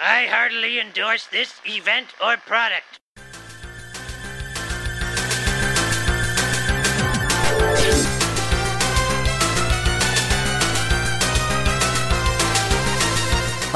I heartily endorse this event or product.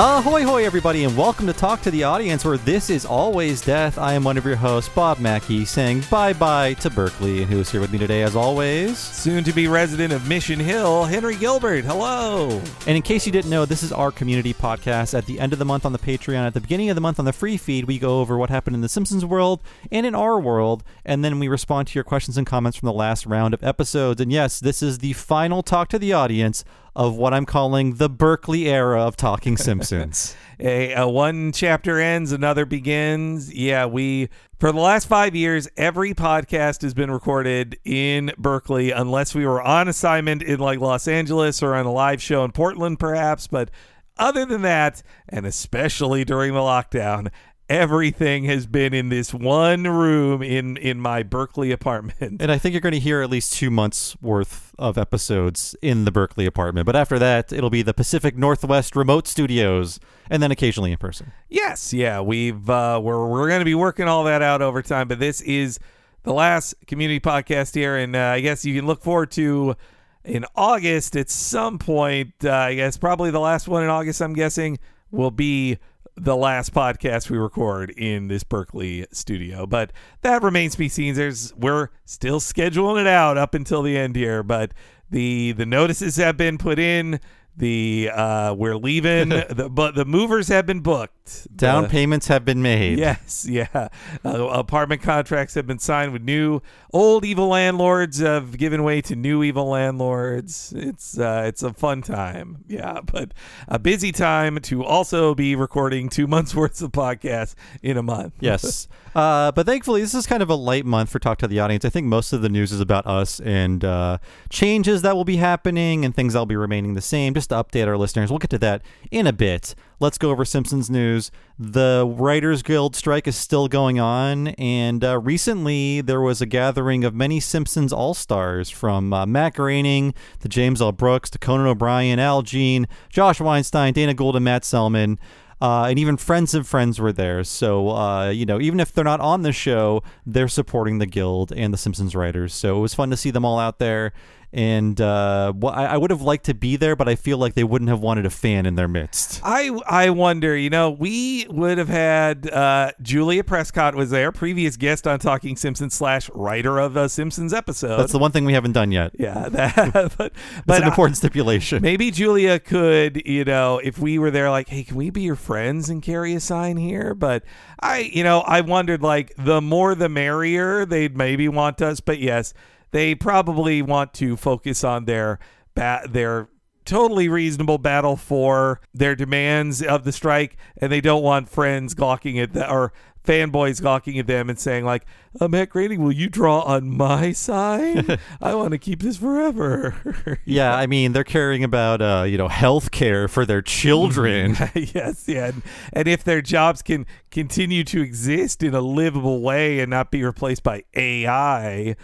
Ahoy, hoy, everybody, and welcome to Talk to the Audience, where this is always death. I am one of your hosts, Bob Mackey, saying bye bye to Berkeley. And who is here with me today, as always? Soon to be resident of Mission Hill, Henry Gilbert. Hello. And in case you didn't know, this is our community podcast. At the end of the month on the Patreon, at the beginning of the month on the free feed, we go over what happened in the Simpsons world and in our world, and then we respond to your questions and comments from the last round of episodes. And yes, this is the final Talk to the Audience of what I'm calling the Berkeley era of Talking Simpsons. a, a one chapter ends, another begins. Yeah, we for the last five years, every podcast has been recorded in Berkeley, unless we were on assignment in like Los Angeles or on a live show in Portland, perhaps. But other than that, and especially during the lockdown, everything has been in this one room in in my Berkeley apartment. And I think you're going to hear at least two months worth of episodes in the Berkeley apartment. But after that, it'll be the Pacific Northwest remote studios, and then occasionally in person. Yes, yeah, we've uh, we're we're going to be working all that out over time. But this is the last community podcast here, and uh, I guess you can look forward to in August at some point. Uh, I guess probably the last one in August. I'm guessing will be the last podcast we record in this Berkeley studio. But that remains to be seen. There's we're still scheduling it out up until the end here, but the the notices have been put in. The uh, we're leaving, the, but the movers have been booked. Down The- payments have been made. Yes, yeah. Uh, apartment contracts have been signed with new old evil landlords have given way to new evil landlords. It's uh, it's a fun time, yeah, but a busy time to also be recording two months worth of podcasts in a month. Yes. Uh, but thankfully, this is kind of a light month for Talk to the Audience. I think most of the news is about us and uh, changes that will be happening and things that will be remaining the same. Just to update our listeners, we'll get to that in a bit. Let's go over Simpsons news. The Writers Guild strike is still going on, and uh, recently there was a gathering of many Simpsons All Stars from uh, Matt Groening to James L. Brooks to Conan O'Brien, Al Jean, Josh Weinstein, Dana Gould, and Matt Selman. Uh, and even friends of friends were there. So, uh, you know, even if they're not on the show, they're supporting the Guild and the Simpsons writers. So it was fun to see them all out there. And uh, wh- I, I would have liked to be there, but I feel like they wouldn't have wanted a fan in their midst. I I wonder, you know, we would have had uh, Julia Prescott was there, previous guest on Talking Simpsons slash writer of a Simpsons episode. That's the one thing we haven't done yet. yeah, that, but That's but an I- important stipulation. Maybe Julia could, you know, if we were there, like, hey, can we be your friends and carry a sign here? But I, you know, I wondered, like, the more the merrier. They'd maybe want us, but yes, they probably want to focus on their bat, their totally reasonable battle for their demands of the strike, and they don't want friends gawking at the or fanboys gawking at them and saying like, uh, "Matt Groening, will you draw on my sign? I want to keep this forever." Yeah, I mean, they're caring about, uh, you know, health care for their children. yes, yeah, and, and if their jobs can continue to exist in a livable way and not be replaced by AI,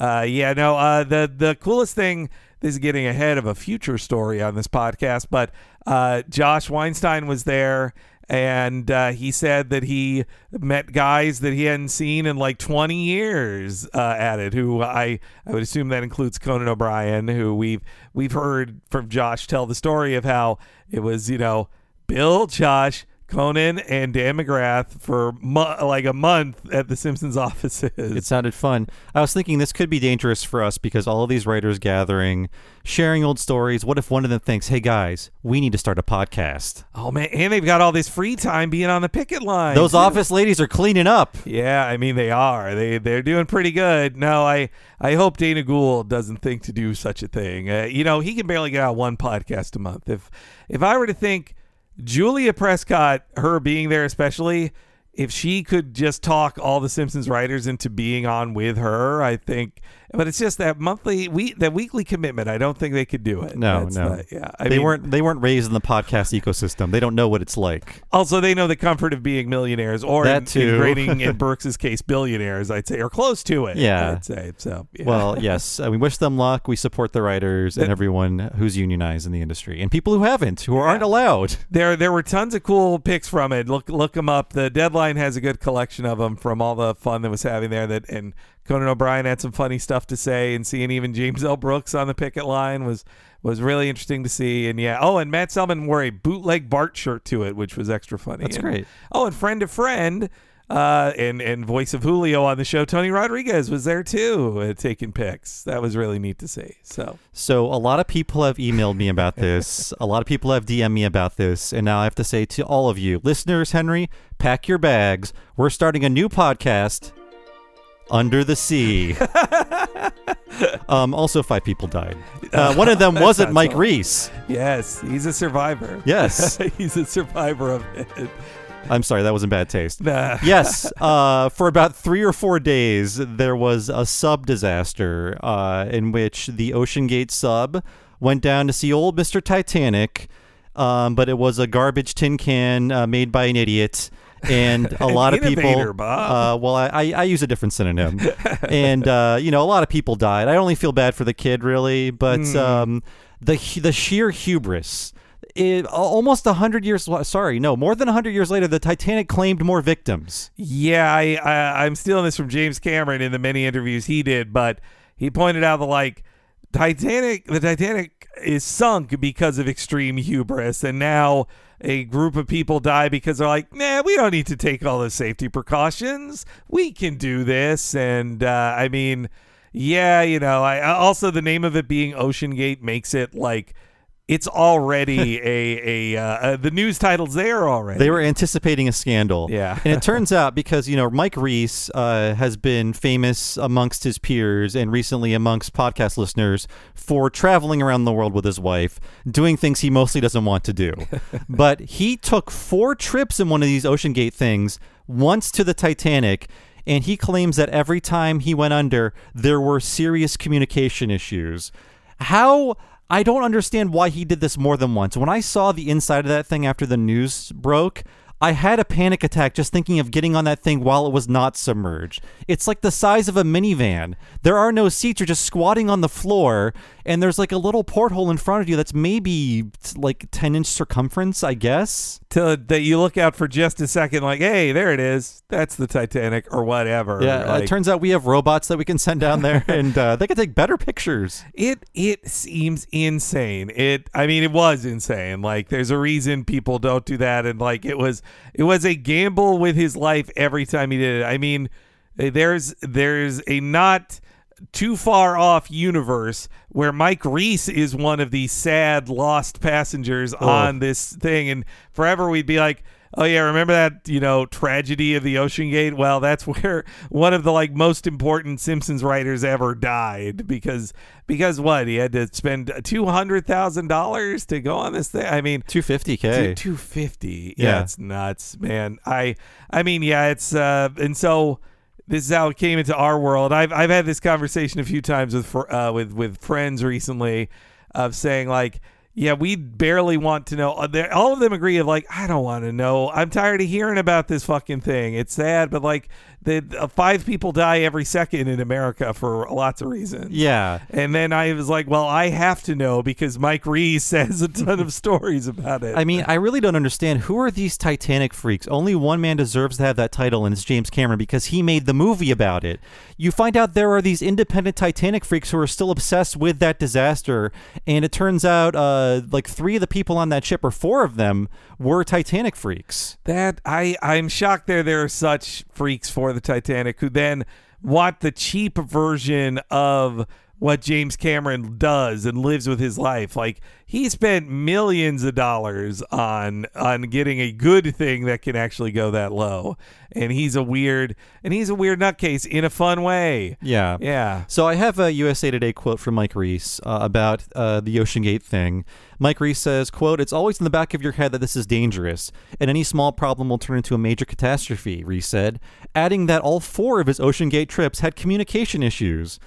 uh, yeah, no, uh, the the coolest thing. This is getting ahead of a future story on this podcast, but uh, Josh Weinstein was there. And uh, he said that he met guys that he hadn't seen in like 20 years uh, at it. Who I I would assume that includes Conan O'Brien, who we've we've heard from Josh tell the story of how it was you know Bill, Josh, Conan, and Dan McGrath for mo- like a month at the Simpsons offices. It sounded fun. I was thinking this could be dangerous for us because all of these writers gathering, sharing old stories. What if one of them thinks, hey guys, we need to start a podcast? oh man, and they've got all this free time being on the picket line. Those too. office ladies are cleaning up. Yeah, I mean they are. They they're doing pretty good. No, I I hope Dana Gould doesn't think to do such a thing. Uh, you know, he can barely get out one podcast a month. If if I were to think Julia Prescott, her being there especially, if she could just talk all the Simpsons writers into being on with her, I think. But it's just that monthly, we that weekly commitment. I don't think they could do it. No, That's no. the- yeah, I they mean, weren't they weren't raised in the podcast ecosystem. They don't know what it's like. Also, they know the comfort of being millionaires, or That in, too. in Groening in Brooks's case, billionaires. I'd say, or close to it. Yeah. I'd say so. yeah. Well, yes, uh, we wish them luck. We support the writers and everyone who's unionized in the industry, and people who haven't, who aren't allowed. there there were tons of cool pics from it. Look look them up. The deadline has a good collection of them from all the fun that was having there. That and Conan O'Brien had some funny stuff to say, and seeing even James L. Brooks on the picket line was was really interesting to see. And yeah, oh, and Matt Selman wore a bootleg Bart shirt to it, which was extra funny. That's And- great. Oh, and friend to friend. Uh, and and voice of Julio on the show, Tony Rodriguez was there too, uh, taking pics. That was really neat to see. So So a lot of people have emailed me about this. a lot of people have DM'd me about this, and now I have to say to all of you listeners, Henry, pack your bags. We're starting a new podcast. Under the Sea. um, also, five people died. Uh, one of them wasn't Mike so- Reiss. yes, he's a survivor. Yes. he's a survivor of it. I'm sorry, that was in bad taste. Nah. yes, uh, for about three or four days, there was a sub disaster uh, in which the Ocean Gate sub went down to see old Mr. Titanic, um, but it was a garbage tin can uh, made by an idiot. And a lot of people. Uh, well, I, I, use a different synonym. and, uh, you know, a lot of people died. I only feel bad for the kid, really, but Hmm. um, the, the sheer hubris it, almost a hundred years. Sorry, no, more than a hundred years later, the Titanic claimed more victims. Yeah, I, I I'm stealing this from James Cameron in the many interviews he did, but he pointed out the like Titanic, the Titanic is sunk because of extreme hubris, and now a group of people die because they're like, nah, we don't need to take all the safety precautions. We can do this, and uh, I mean, yeah, you know, I also the name of it being Ocean Gate makes it like. It's already a a uh, uh, the news titles there already. They were anticipating a scandal. Yeah. and it turns out because, you know, Mike Reiss uh, has been famous amongst his peers and recently amongst podcast listeners for traveling around the world with his wife, doing things he mostly doesn't want to do. but he took four trips in one of these Ocean Gate things, once to the Titanic. And he claims that every time he went under, there were serious communication issues. How I don't understand why he did this more than once. When I saw the inside of that thing after the news broke, I had a panic attack just thinking of getting on that thing while it was not submerged. It's like the size of a minivan. There are no seats. You're just squatting on the floor, and there's like a little porthole in front of you that's maybe like 10 inch circumference, I guess. to that you look out for just a second, like, hey, there it is. That's the Titanic or whatever. Yeah, Like, it turns out we have robots that we can send down there, and uh, they can take better pictures. it it seems insane. It I mean, it was insane. Like, there's a reason people don't do that, and like, it was it was a gamble with his life every time he did it. I mean, there's there's a not too far off universe where Mike Reiss is one of the sad lost passengers on this thing and forever we'd be like oh yeah remember that you know tragedy of the ocean gate well that's where one of the like most important simpsons writers ever died because because what he had to spend $200000 to go on this thing i mean 250K. Two fifty. Yeah, Yeah. it's nuts, man. I I mean, yeah, it's uh, and so this is how it came into our world. I've I've had this conversation a few times with uh, with with friends recently, of saying like. Yeah, we barely want to know. uh, All of them agree of like, I don't want to know. I'm tired of hearing about this fucking thing. It's sad, but like, the uh, five people die every second in America for lots of reasons. Yeah. And then I was like, well, I have to know because Mike Reiss says a ton of stories about it. I mean, I really don't understand who are these Titanic freaks. Only one man deserves to have that title, and it's James Cameron because he made the movie about it. You find out there are these independent Titanic freaks who are still obsessed with that disaster, and it turns out uh, like three of the people on that ship, or four of them, were Titanic freaks. That I I'm shocked there there are such freaks for the Titanic who then want the cheap version of what James Cameron does and lives with his life. Like he spent millions of dollars on on getting a good thing that can actually go that low. And he's a weird and he's a weird nutcase in a fun way. Yeah. Yeah. So I have a USA Today quote from Mike Reiss uh, about uh, the OceanGate thing. Mike Reiss says, "quote It's always in the back of your head that this is dangerous, and any small problem will turn into a major catastrophe." Reiss said, adding that all four of his OceanGate trips had communication issues.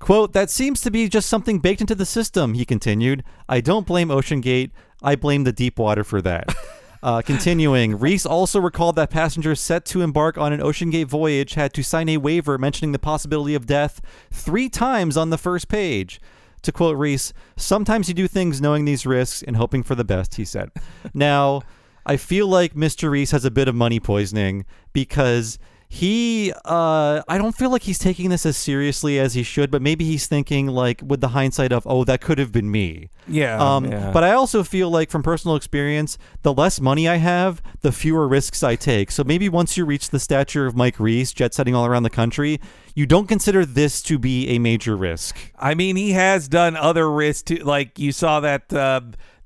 Quote, that seems to be just something baked into the system, he continued. I don't blame OceanGate. I blame the deep water for that. Uh, continuing, Reiss also recalled that passengers set to embark on an OceanGate voyage had to sign a waiver mentioning the possibility of death three times on the first page. To quote Reiss, sometimes you do things knowing these risks and hoping for the best, he said. now, I feel like Mr. Reiss has a bit of money poisoning because he uh I don't feel like he's taking this as seriously as he should, but maybe he's thinking like with the hindsight of, oh, that could have been me. Yeah. Um, yeah. But I also feel like, from personal experience, the less money I have, the fewer risks I take. So maybe once you reach the stature of Mike Reiss, jet setting all around the country, you don't consider this to be a major risk. I mean, he has done other risks too. Like you saw that uh,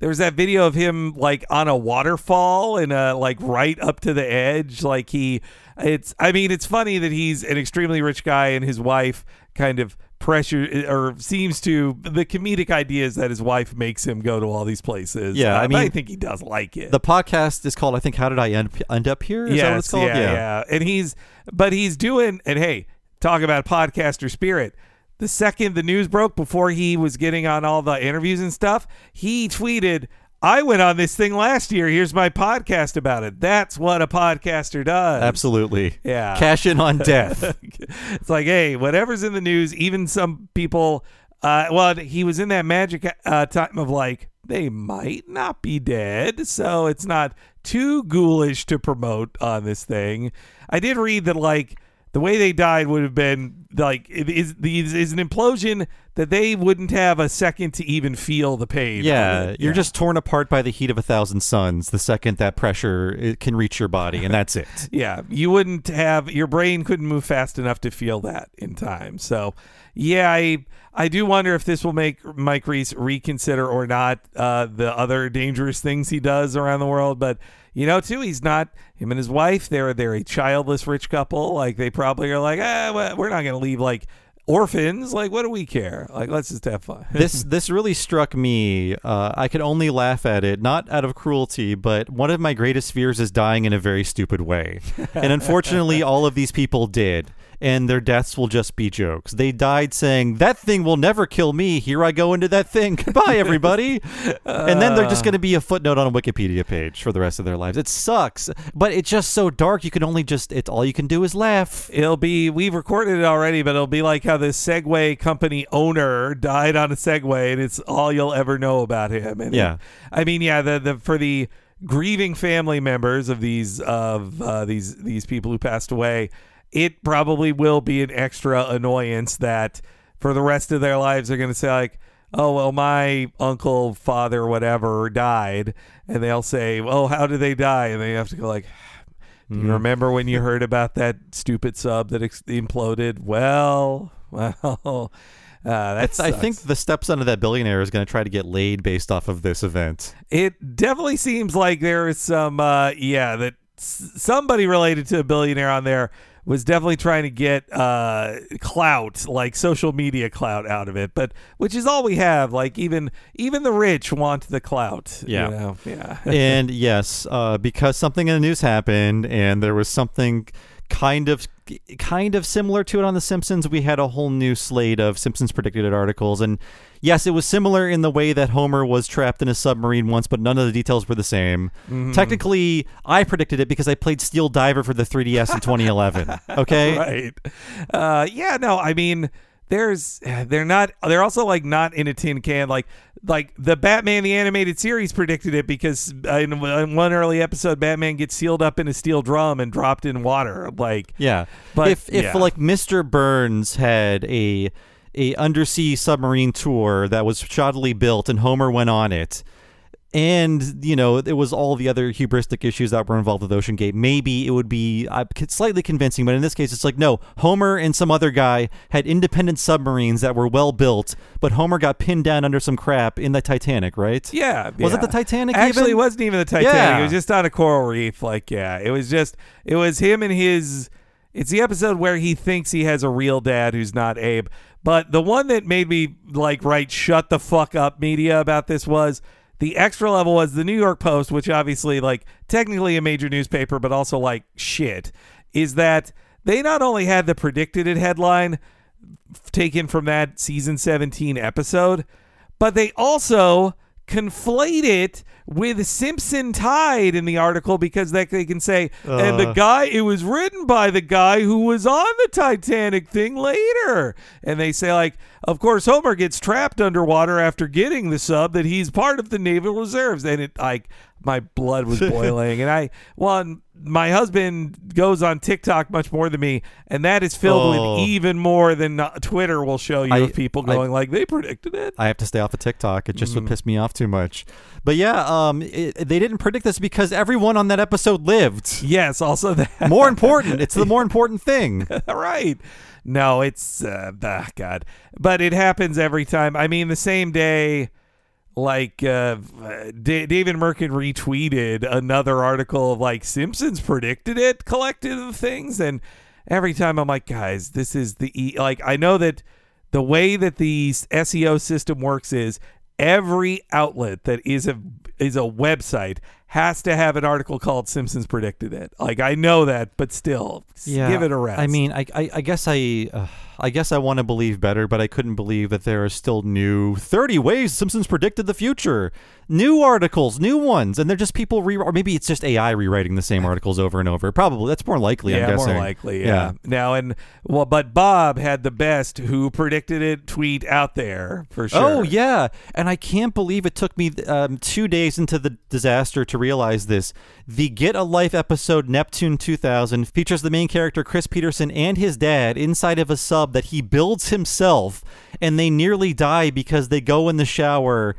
there was that video of him like on a waterfall and uh, like right up to the edge. Like he, it's. I mean, it's funny that he's an extremely rich guy and his wife kind of pressure or seems to the comedic idea is that his wife makes him go to all these places. Yeah, I Uh, I mean, think he does like it. The podcast is called, I think, How Did I End, end Up Here? Is that what it's called? Yeah, yeah, And he's, but he's doing, and hey, talk about podcaster spirit. The second the news broke, before he was getting on all the interviews and stuff, he tweeted, I went on this thing last year. Here's my podcast about it. That's what a podcaster does. Absolutely. Yeah. Cash in on death. it's like, hey, whatever's in the news, even some people, uh, well, he was in that magic uh, time of like, they might not be dead. So it's not too ghoulish to promote on this thing. I did read that, like, the way they died would have been like it is is, is an implosion that they wouldn't have a second to even feel the pain. Yeah, you're Yeah. just torn apart by the heat of a thousand suns the second that pressure it can reach your body, and that's it. yeah, you wouldn't have your brain couldn't move fast enough to feel that in time. So, yeah, I I do wonder if this will make Mike Reiss reconsider or not uh, the other dangerous things he does around the world. But you know, too, he's not him and his wife. They're they're a childless rich couple. Like they probably are like, ah, well, we're not going to leave like orphans. Like, what do we care? Like, let's just have fun. this this really struck me. Uh, I could only laugh at it, not out of cruelty, but one of my greatest fears is dying in a very stupid way. and unfortunately, all of these people did. And their deaths will just be jokes. They died saying, That thing will never kill me. Here I go into that thing. Goodbye, everybody. and then they're just going to be a footnote on a Wikipedia page for the rest of their lives. It sucks. But it's just so dark. You can only just, it's all you can do is laugh. It'll be we've recorded it already, but it'll be like how the Segway company owner died on a Segway, and it's all you'll ever know about him. And Yeah. I mean, yeah, the the for the grieving family members of these of uh, these these people who passed away, it probably will be an extra annoyance that for the rest of their lives they're going to say like. Oh well, my uncle, father, whatever died, and they'll say, "Oh, how did they die?" And they have to go like, do you remember when you heard about that stupid sub that ex- imploded? Well, well, uh, that's I think the stepson of that billionaire is going to try to get laid based off of this event. it definitely seems like there is some, uh, yeah, that s- somebody related to a billionaire on there was definitely trying to get uh, clout, like social media clout, out of it. But which is all we have. Like even even the rich want the clout. you Yeah. know? yeah. and yes, uh, because something in the news happened, and there was something kind of kind of similar to it on The Simpsons. We had a whole new slate of Simpsons predicted articles, and yes, it was similar in the way that Homer was trapped in a submarine once, but none of the details were the same. Technically, I predicted it because I played Steel Diver for the 3DS in 2011. Okay, right. Uh, yeah, no, I mean, there's they're not they're also like not in a tin can like like the Batman the animated series predicted it because in, in one early episode Batman gets sealed up in a steel drum and dropped in water like Yeah, But- if if yeah. like Mr. Burns had a a undersea submarine tour that was shoddily built and Homer went on it, and you know it was all the other hubristic issues that were involved with Ocean Gate, maybe it would be uh, slightly convincing. But in this case, it's like no, Homer and some other guy had independent submarines that were well built, but Homer got pinned down under some crap in the Titanic, right? Yeah, Was it the Titanic Actually, even? it wasn't even the Titanic. Yeah. It was just on a coral reef. Like, yeah, it was just it was him and his. It's the episode where he thinks he has a real dad who's not Abe. But the one that made me like write "shut the fuck up" media about this was the extra level was the New York Post, which obviously like technically a major newspaper, but also like shit. Is that they not only had the predicted it headline taken from that season 17 episode, but they also conflate it with Simpson Tide in the article because they, they can say, and the Uh. guy, it was written by the guy who was on the Titanic thing later. And they say, like, of course, Homer gets trapped underwater after getting the sub that he's part of the Naval Reserves. And it, like, my blood was boiling. and I, well, my husband goes on TikTok much more than me, and that is filled Oh. with even more than uh, Twitter will show you I- of people I- going like they predicted it. I have to stay off of TikTok. It just Mm-hmm. would piss me off too much. But yeah, um, it, they didn't predict this because everyone on that episode lived. Yes, also that. More important. It's the more important thing. right. No, it's uh, ah, God, but it happens every time. I mean, the same day, like uh, D- David Mirkin retweeted another article of like Simpsons predicted it, collective of things, and every time I'm like, guys, this is the e-. like I know that the way that the SEO system works is every outlet that is a is a website has to have an article called Simpsons predicted it. Like I know that, but still, s- give it a rest. I mean, I, I, I guess I, uh, I guess I want to believe better, but I couldn't believe that there are still new 30 ways Simpsons predicted the future, new articles, new ones, and they're just people re, or maybe it's just AI rewriting the same articles over and over. Probably that's more likely. yeah, I'm guessing. more likely. Yeah. Now and well, but Bob had the best who predicted it tweet out there for sure. Oh yeah, and I can't believe it took me um, two days into the disaster to realize this. The Get a Life episode Neptune 2000 features the main character Chris Peterson and his dad inside of a sub that he builds himself, and they nearly die because they go in the shower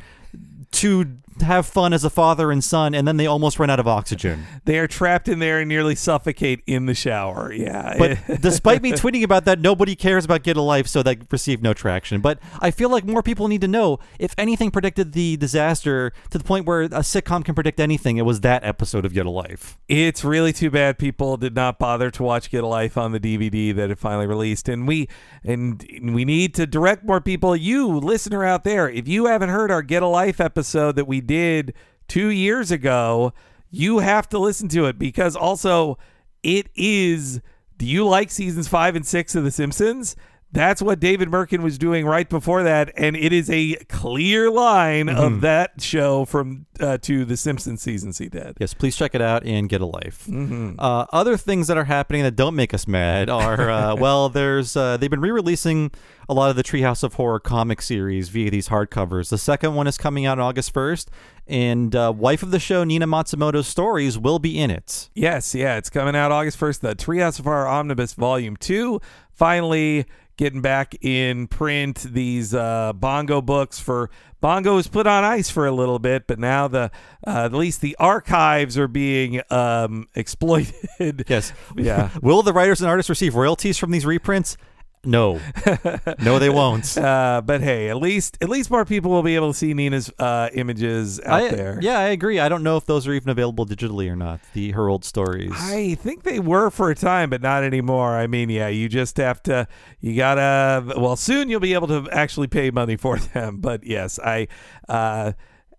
to have fun as a father and son, and then they almost run out of oxygen. They are trapped in there and nearly suffocate in the shower. Yeah. But despite me tweeting about that, nobody cares about Get a Life, so that received no traction. But I feel like more people need to know if anything predicted the disaster to the point where a sitcom can predict anything, it was that episode of Get a Life. it's really too bad people did not bother to watch Get a Life on the DVD that it finally released. And we and we need to direct more people. You listener out there, if you haven't heard our Get a Life episode that we did two years ago, you have to listen to it because also it is. Do you like seasons five and six of The Simpsons? That's what David Mirkin was doing right before that, and it is a clear line of that show from uh, to The Simpsons seasons he did. Yes, please check it out and Get a Life. Uh, other things that are happening that don't make us mad are uh, well, there's uh, they've been re-releasing a lot of the Treehouse of Horror comic series via these hardcovers. The second one is coming out August 1st, and uh, wife of the show Nina Matsumoto's stories will be in it. Yes, yeah, it's coming out August 1st. The Treehouse of Horror Omnibus Volume 2 finally getting back in print. These uh, Bongo books for Bongo was put on ice for a little bit, but now the uh, at least the archives are being um, exploited. Yes. Yeah. Will the writers and artists receive royalties from these reprints? No. no, they won't. Uh, but hey, at least at least more people will be able to see Nina's uh, images out I, there. Yeah, I agree. I don't know if those are even available digitally or not. The her old stories. I think they were for a time, but not anymore. I mean, yeah, you just have to, you gotta, well, soon you'll be able to actually pay money for them. But yes, I, uh,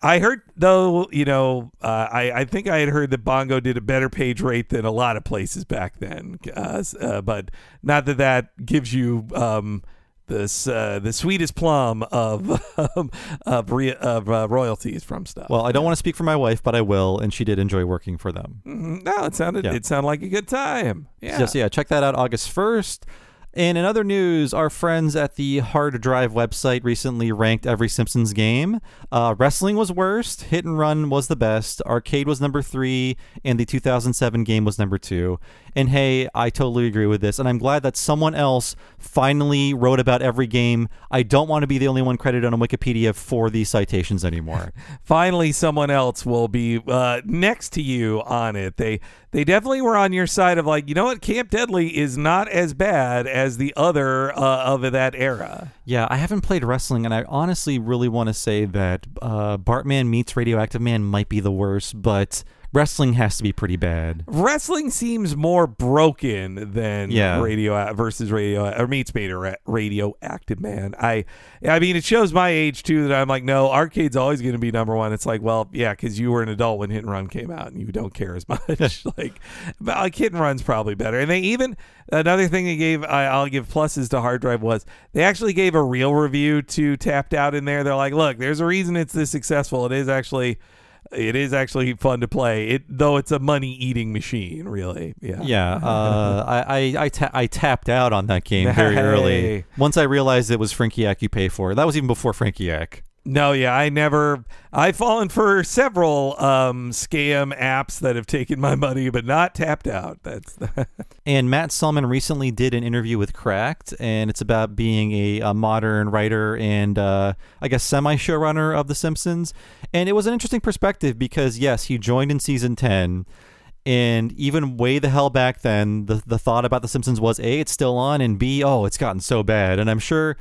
I heard though, you know, uh, I, I think I had heard that Bongo did a better page rate than a lot of places back then. Uh, uh, but not that that gives you, um, this uh, the sweetest plum of of, re- of uh, royalties from stuff. well, I don't want to speak for my wife, but I will, and she did enjoy working for them. Mhm. no, it sounded Yeah. it sounded like a good time. Yeah. Yes, yeah. Check that out August 1st. And in other news, our friends at the Hard Drive website recently ranked every Simpsons game. Uh, wrestling was worst, Hit and Run was the best, Arcade was number three, and the 2007 game was number two. And hey, I totally agree with this, and I'm glad that someone else finally wrote about every game. I don't want to be the only one credited on Wikipedia for these citations anymore. Finally, someone else will be uh, next to you on it. They they definitely were on your side of like, you know what, Camp Deadly is not as bad as the other uh, of that era. Yeah, I haven't played wrestling, and I honestly really want to say that uh, Bartman meets Radioactive Man might be the worst, but wrestling has to be pretty bad. Wrestling seems more broken than Yeah. radio uh, versus radio uh, or meets beta uh, radioactive man. I I mean it shows my age too that I'm like no arcade's always going to be number one. It's like well yeah because you were an adult when Hit and Run came out and you don't care as much. like but like Hit and Run's probably better. And they even another thing they gave I, I'll give pluses to Hard Drive was they actually gave a real review to Tapped Out in there. They're like look there's a reason it's this successful. It is actually it is actually fun to play. It though it's a money eating machine, really. Yeah. Yeah, uh, I I, I, ta- I tapped out on that game very early. Once I realized it was Frankie Frankiac you pay for. That was even before Frankie Frankiac. No, yeah, I never. I've fallen for several um, scam apps that have taken my money, but not tapped out. That's And Matt Selman recently did an interview with Cracked, and it's about being a, a modern writer and uh, I guess semi showrunner of The Simpsons. And it was an interesting perspective because, yes, he joined in season 10. And even way the hell back then, the, the thought about The Simpsons was A, it's still on, and B, oh, it's gotten so bad. And I'm sure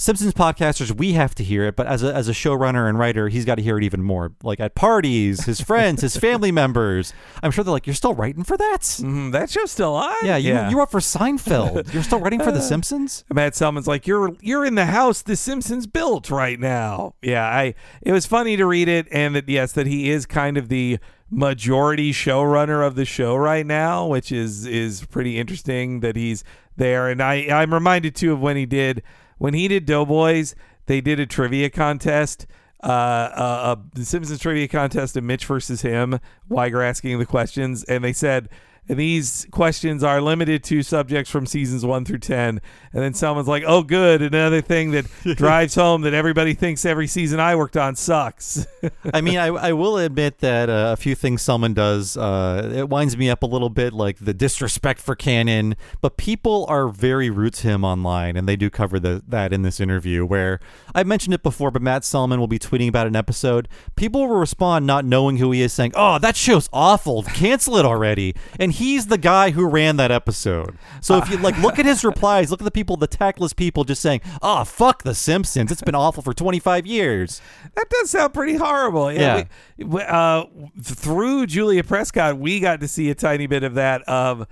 Simpsons podcasters, we have to hear it, but as a, as a showrunner and writer, he's got to hear it even more. Like at parties, his friends, his family members. I'm sure they're like, you're still writing for that? Mhm, that show's still on. Yeah, you, you were up for Seinfeld. You're still writing for The Simpsons? Matt Selman's like, "You're you're in the house the Simpsons built right now." Yeah, I. It was funny to read it, and that yes, that he is kind of the majority showrunner of the show right now, which is is pretty interesting that he's there. And I I'm reminded too of when he did when he did Doughboys. They did a trivia contest. Uh, uh, Simpsons trivia contest and Mitch versus him. Wiger asking the questions, and they said, and these questions are limited to subjects from seasons one through 10. And then someone's like, oh, good. Another thing that drives home that everybody thinks every season I worked on sucks. I mean, I, I will admit that uh, a few things Selman does, uh, it winds me up a little bit, like the disrespect for canon. But people are very rude to him online, and they do cover the, that in this interview. Where I mentioned it before, but Matt Selman will be tweeting about an episode. People will respond not knowing who he is, saying, "Oh, that show's awful. Cancel it already." And he's the guy who ran that episode. So if you like, look at his replies. Look at the people, the tactless people, just saying, "Oh, fuck the Simpsons. It's been awful for 25 years." that does sound pretty horrible. Yeah. we- we- uh, through Julia Prescott, we got to see a tiny bit of that of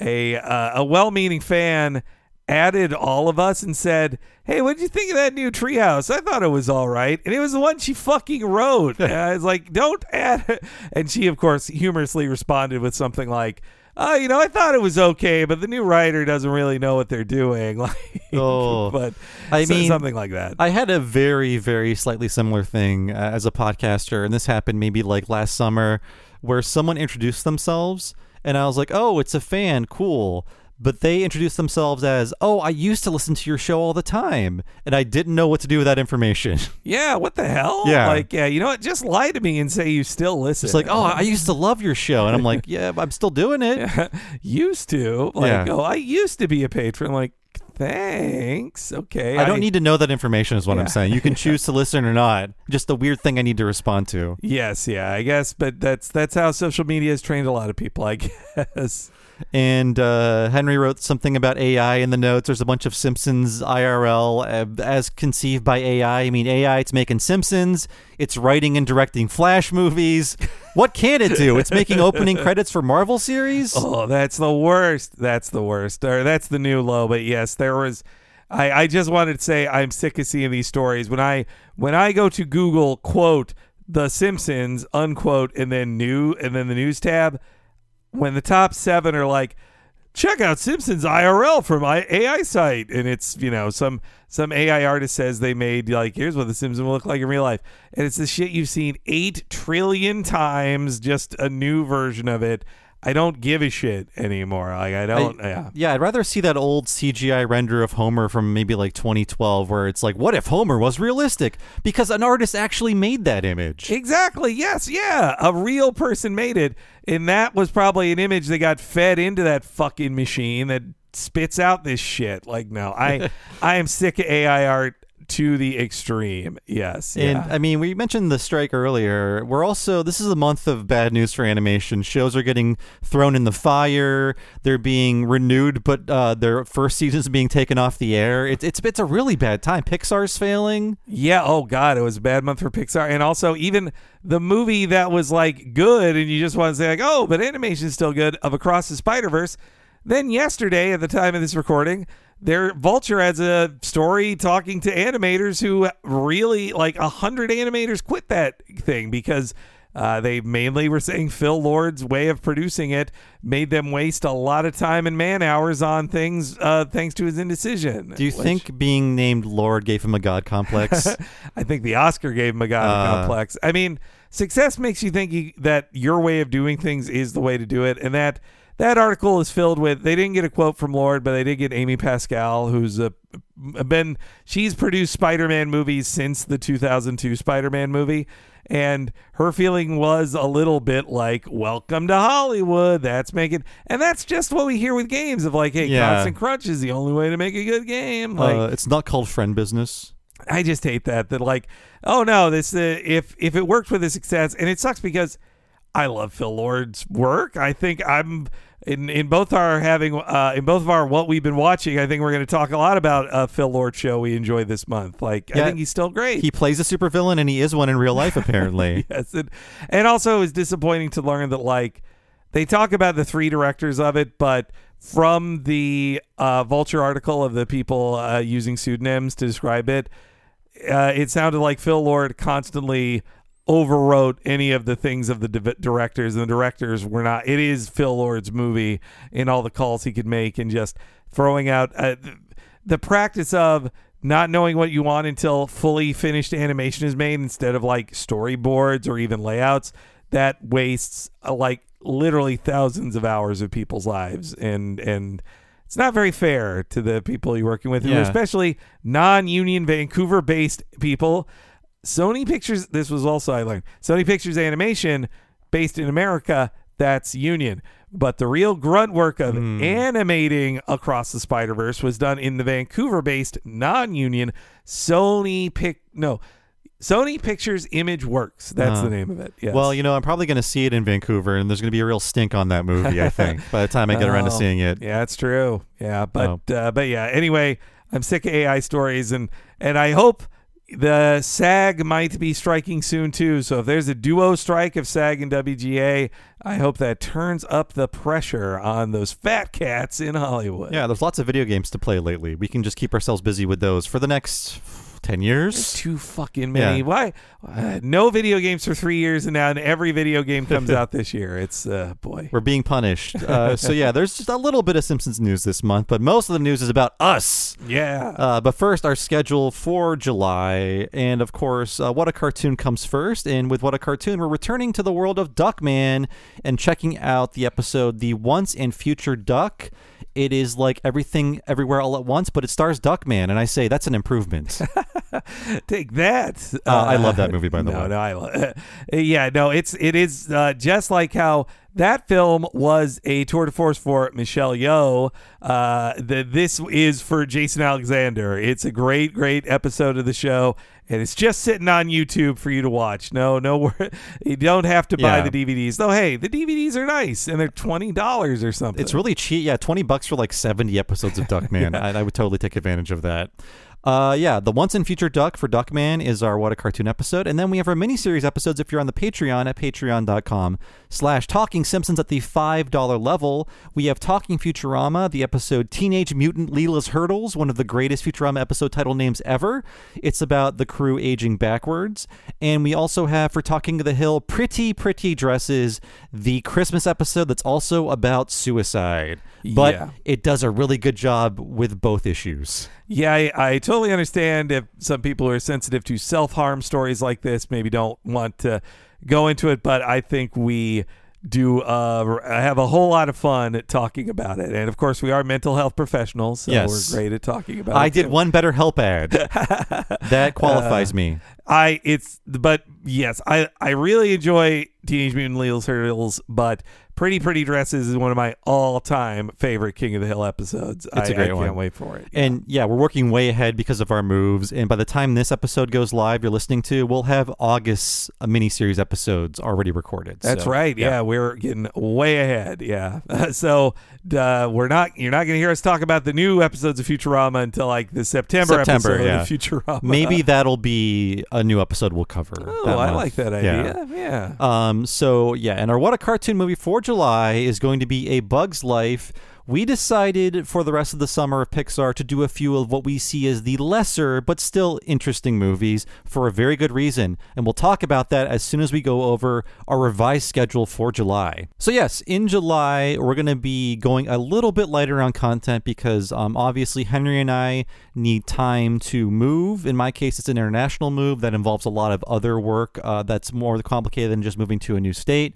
a uh, a well-meaning fan added all of us and said, "Hey, what did you think of that new Treehouse? I thought it was all right." And it was the one she fucking wrote. And I was like, "Don't add." it." And she, of course, humorously responded with something like. Oh, you know, I thought it was okay, but the new writer doesn't really know what they're doing. Like, Oh. but I so- mean, something like that. I had a very, very slightly similar thing uh, as a podcaster, and this happened maybe like last summer, where someone introduced themselves, and I was like, "Oh, it's a fan, cool." But they introduced themselves as, "Oh, I used to listen to your show all the time," and I didn't know what to do with that information. Yeah, what the hell? Yeah. Like, yeah, you know what? Just lie to me and say you still listen. It's like, "Oh, I used to love your show," and I'm like, "Yeah, I'm still doing it." used to. Like, Yeah. oh, I used to be a patron. Like, thanks. Okay. I don't need to know that information, is what Yeah. I'm saying. You can choose to listen or not. Just a weird thing I need to respond to. Yes, yeah, I guess, but that's that's how social media has trained a lot of people, I guess. And uh, Henry wrote something about AI in the notes. There's a bunch of Simpsons IRL uh, as conceived by AI. I mean, AI, it's making Simpsons, it's writing and directing Flash movies. What can it do? It's making opening credits for Marvel series. Oh, that's the worst. That's the worst. Or that's the new low. But yes, there was. I, I just wanted to say I'm sick of seeing these stories. When I when I go to Google quote The Simpsons unquote and then new and then the news tab, when the top seven are like, check out Simpsons IRL from my AI site, and it's you know some some AI artist says they made like here's what the Simpsons will look like in real life, and it's the shit you've seen eight trillion times, just a new version of it. I don't give a shit anymore. Like I don't. I- yeah. Yeah, I'd rather see that old CGI render of Homer from maybe like 2012 where it's like, what if Homer was realistic? Because an artist actually made that image. Exactly. Yes. Yeah. A real person made it, and that was probably an image that got fed into that fucking machine that spits out this shit. Like, no, I, I am sick of AI art to the extreme. Yes. And yeah. I mean, we mentioned the strike earlier. We're also, this is a month of bad news for animation. Shows are getting thrown in the fire. They're being renewed, but uh, their first season's being taken off the air. It's, it's, it's a really bad time. Pixar's failing. Yeah. Oh God, it was a bad month for Pixar, and also even the movie that was like good, and you just want to say like, oh, but animation's still good of Across the Spider Verse. Then yesterday, at the time of this recording, their Vulture has a story talking to animators who really like a hundred animators quit that thing because. Uh, they mainly were saying Phil Lord's way of producing it made them waste a lot of time and man hours on things uh, thanks to his indecision. Do you which- think being named Lord gave him a god complex? I think the Oscar gave him a god Uh. complex. I mean, success makes you think you, that your way of doing things is the way to do it, and that that article is filled with. They didn't get a quote from Lord, but they did get Amy Pascal, who's a been she's produced Spider-Man movies since the 2002 Spider-Man movie. And her feeling was a little bit like, "Welcome to Hollywood." That's making, and that's just what we hear with games of like, "Hey, Yeah. constant crunch is the only way to make a good game." Like, uh, it's not called friend business. I just hate that. That like, oh no, this uh, if if it worked with a success, and it sucks because I love Phil Lord's work. I think I'm in in both our having uh, in both of our what we've been watching. I think we're going to talk a lot about uh, Phil Lord show we enjoyed this month. Like, I think he's still great. He plays a supervillain, and he is one in real life, apparently. yes, and, and also it's disappointing to learn that like they talk about the three directors of it, but from the uh, Vulture article of the people uh, using pseudonyms to describe it, uh, it sounded like Phil Lord constantly overwrote any of the things of the di- directors, and the directors were not. It is Phil Lord's movie in all the calls he could make, and just throwing out uh, the practice of not knowing what you want until fully finished animation is made instead of like storyboards or even layouts that wastes uh, like literally thousands of hours of people's lives and and it's not very fair to the people you're working with, Yeah. especially non-union Vancouver-based people. Sony Pictures. This was also I learned. Sony Pictures Animation, based in America, that's union. But the real grunt work of animating across the Spider Verse was done in the Vancouver-based non-union Sony Pic. No, Sony Pictures Image Works. That's Uh, the name of it. Yes. Well, you know, I'm probably going to see it in Vancouver, and there's going to be a real stink on that movie. I think by the time I get around to Oh, seeing it. Yeah, it's true. Yeah, but Oh. uh, but yeah. Anyway, I'm sick of AI stories, and and I hope the SAG might be striking soon too. So if there's a duo strike of SAG and WGA, I hope that turns up the pressure on those fat cats in Hollywood. Yeah, there's lots of video games to play lately. We can just keep ourselves busy with those for the next ten There's years. too fucking many. Yeah. Why? Uh, no video games for three years, and now every video game comes out this year. It's uh, boy. We're being punished. Uh, so yeah, there's just a little bit of Simpsons news this month, but most of the news is about us. Yeah. Uh, but first, our schedule for July, and of course, uh, what a cartoon comes first. And with what a cartoon, we're returning to the world of Duckman and checking out the episode "The Once and Future Duck." It is like everything, everywhere, all at once, but it stars Duckman, and I say that's an improvement. Take that. Uh, I love that movie, by the no, way. No, I yeah, no, it's it is uh, just like how that film was a tour de force for Michelle Yeoh. Uh, the, this is for Jason Alexander. It's a great, great episode of the show, and it's just sitting on YouTube for you to watch. No, no, you don't have to buy Yeah. the DVDs. Though, hey, the DVDs are nice, and they're twenty dollars or something. It's really cheap. Yeah, 20 bucks for like 70 episodes of Duckman. I, I would totally take advantage of that. Uh, yeah, the Once and Future Duck for Duckman is our What a Cartoon episode. And then we have our mini-series episodes if you're on the Patreon at patreon.com slash Talking Simpsons at the $5 level. We have Talking Futurama, the episode Teenage Mutant Leela's Hurdles, one of the greatest Futurama episode title names ever. It's about the crew aging backwards. And we also have for Talking to the Hill, Pretty Pretty Dresses, the Christmas episode that's also about suicide. But Yeah. it does a really good job with both issues. Yeah, I, I totally understand if some people who are sensitive to self harm stories like this maybe don't want to go into it, but I think we do uh, have a whole lot of fun talking about it. And of course, we are mental health professionals, so Yes. we're great at talking about it. I did too. one better help ad. that qualifies me. I it's but yes, I I really enjoy Teenage Mutant Ninja Turtles, but Pretty Pretty Dresses is one of my all-time favorite King of the Hill episodes. It's a I- great I one. can't wait for it. And yeah, we're working way ahead because of our moves. And by the time this episode goes live, you're listening to, we'll have August's uh, miniseries episodes already recorded. That's So, right. Yeah. we're getting way ahead. Yeah. so uh, we're not. You're not going to hear us talk about the new episodes of Futurama until like the September, September, episode yeah. of Futurama. Maybe that'll be a new episode we'll cover. Oh, I month. like that Yeah. idea. Yeah. Um, so yeah, and our what a cartoon movie for July is going to be A Bug's Life. We decided for the rest of the summer of Pixar to do a few of what we see as the lesser but still interesting movies for a very good reason, and we'll talk about that as soon as we go over our revised schedule for July. So yes, in July we're going to be going a little bit lighter on content because um, obviously Henry and I need time to move. In my case, it's an international move that involves a lot of other work uh, that's more complicated than just moving to a new state.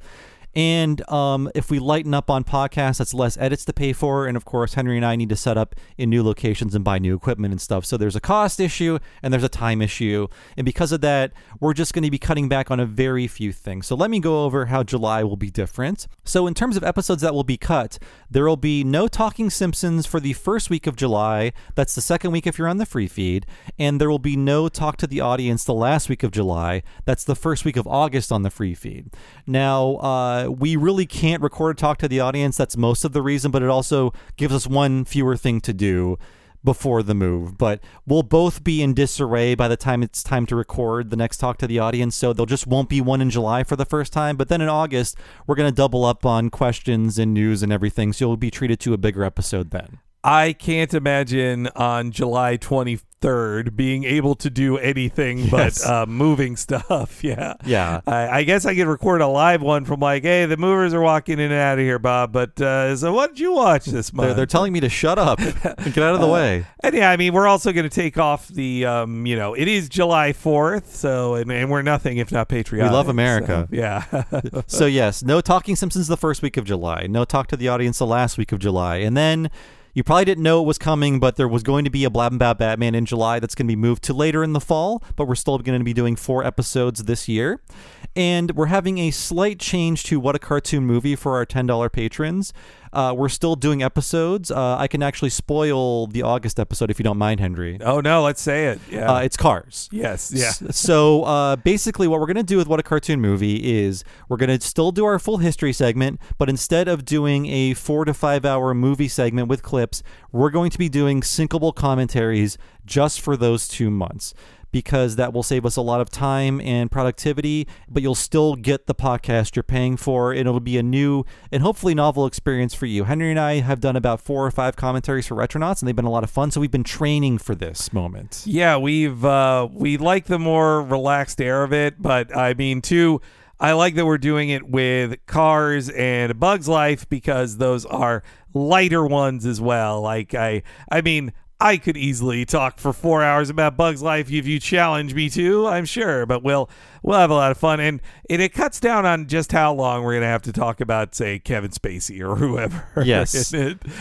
And um, if we lighten up on podcasts, that's less edits to pay for. And of course, Henry and I need to set up in new locations and buy new equipment and stuff. So there's a cost issue and there's a time issue. And because of that, we're just going to be cutting back on a very few things. So let me go over how July will be different. So, in terms of episodes that will be cut, there will be no Talking Simpsons for the first week of July. That's the second week if you're on the free feed. And there will be no Talk to the Audience the last week of July. That's the first week of August on the free feed. Now, uh, we really can't record a Talk to the Audience. That's most of the reason, but it also gives us one fewer thing to do before the move. But we'll both be in disarray by the time it's time to record the next talk to the audience. So there just won't be one in July for the first time. But then in August, we're going to double up on questions and news and everything. So you'll be treated to a bigger episode then. I can't imagine on July 23rd being able to do anything Yes. but uh, moving stuff. Yeah. Yeah. I, I guess I could record a live one from like, hey, the movers are walking in and out of here, Bob. But uh, so what did you watch this month? They're, they're telling me to shut up and get out of the way. And yeah, I mean, we're also going to take off the, um, you know, it is July 4th. So, and, and we're nothing if not patriotic. We love America. so, yeah. so yes, no talking Simpsons the first week of July. No talk to the audience the last week of July, and then you probably didn't know it was coming, but there was going to be a Blab and Bab Batman in July that's going to be moved to later in the fall. But we're still going to be doing four episodes this year, and we're having a slight change to what a cartoon movie for our ten dollar patrons. Uh, we're still doing episodes. Uh, I can actually spoil the August episode if you don't mind, Henry. oh, no, let's say it. Yeah. Uh, it's Cars. yes. Yeah. So uh, basically, what we're going to do with What a Cartoon Movie is we're going to still do our full history segment, but instead of doing a four to five hour movie segment with clips, we're going to be doing syncable commentaries just for those two months. Because that will save us a lot of time and productivity, but you'll still get the podcast you're paying for, and it'll be a new and hopefully novel experience for you. Henry and I have done about four or five commentaries for Retronauts, and they've been a lot of fun. So we've been training for this moment. Yeah, we've uh we like the more relaxed air of it, but I mean too I like that we're doing it with Cars and Bug's Life because those are lighter ones as well. Like I I mean I could easily talk for four hours about Bug's Life if you challenge me to, I'm sure, but we'll we'll have a lot of fun, and it, it cuts down on just how long we're gonna have to talk about, say, Kevin Spacey or whoever. Yes.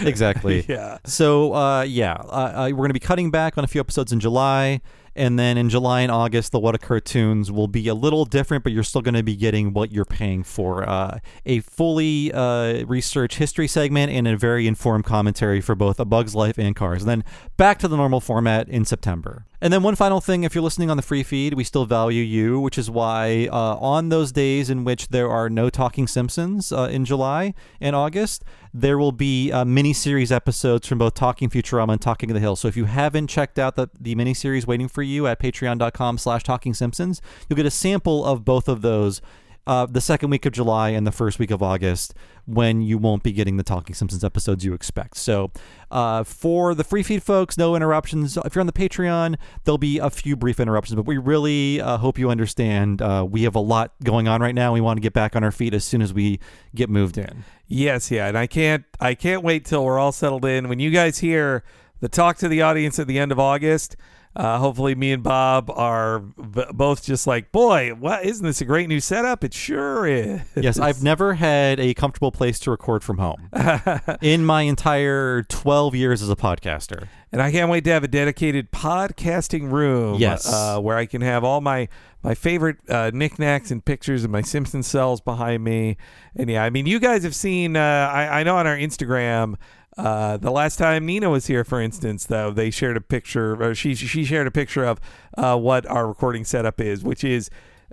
Exactly. Yeah. So, uh, yeah, uh, uh, we're going to be cutting back on a few episodes in July. And then in July and August, the What a Cartoons will be a little different, but you're still going to be getting what you're paying for uh, a fully uh, researched history segment and a very informed commentary for both A Bug's Life and Cars. And then back to the normal format in September. And then one final thing if you're listening on the free feed, we still value you, which is why uh, on those days in which there are no Talking Simpsons uh, in July and August, there will be uh, mini-series episodes from both Talking Futurama and Talking the Hill. So if you haven't checked out the, the mini-series waiting for you at patreon.com slash Talking Simpsons, you'll get a sample of both of those uh, the second week of July and the first week of August when you won't be getting the Talking Simpsons episodes you expect. So, uh, for the free feed folks, no interruptions. If you're on the Patreon, there'll be a few brief interruptions, but we really uh, hope you understand. Uh, we have a lot going on right now. We want to get back on our feet as soon as we get moved in. Yes, yeah, and I can't I can't wait till we're all settled in. When you guys hear the talk to the audience at the end of August, Uh, hopefully, me and Bob are b- both just like, boy, what isn't this a great new setup? It sure is. Yes, I've never had a comfortable place to record from home in my entire 12 years as a podcaster. And I can't wait to have a dedicated podcasting room. Yes. Uh, where I can have all my my favorite uh, knickknacks and pictures of my Simpson cells behind me. And yeah, I mean, you guys have seen. Uh, I, I know on our Instagram. Uh, the last time Nina was here, for instance, though, they shared a picture, or she she shared a picture of uh, what our recording setup is, which is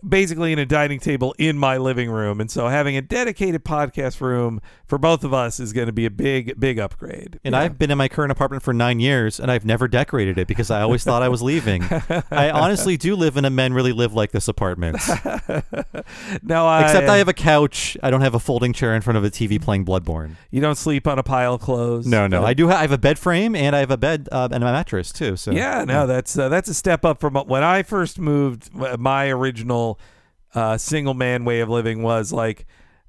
basically in a dining table in my living room. And so having a dedicated podcast room for both of us is going to be a big, big upgrade. And Yeah. I've been in my current apartment for nine years, and I've never decorated it because I always thought I was leaving. I honestly do live in a men really live like this apartment. no, I, Except I have a couch. I don't have a folding chair in front of a TV playing Bloodborne. You don't sleep on a pile of clothes. No, no. I do. Ha- I have a bed frame and I have a bed uh, and a mattress too. So Yeah, no, that's uh, that's a step up from when I first moved. My original uh, single man way of living was like,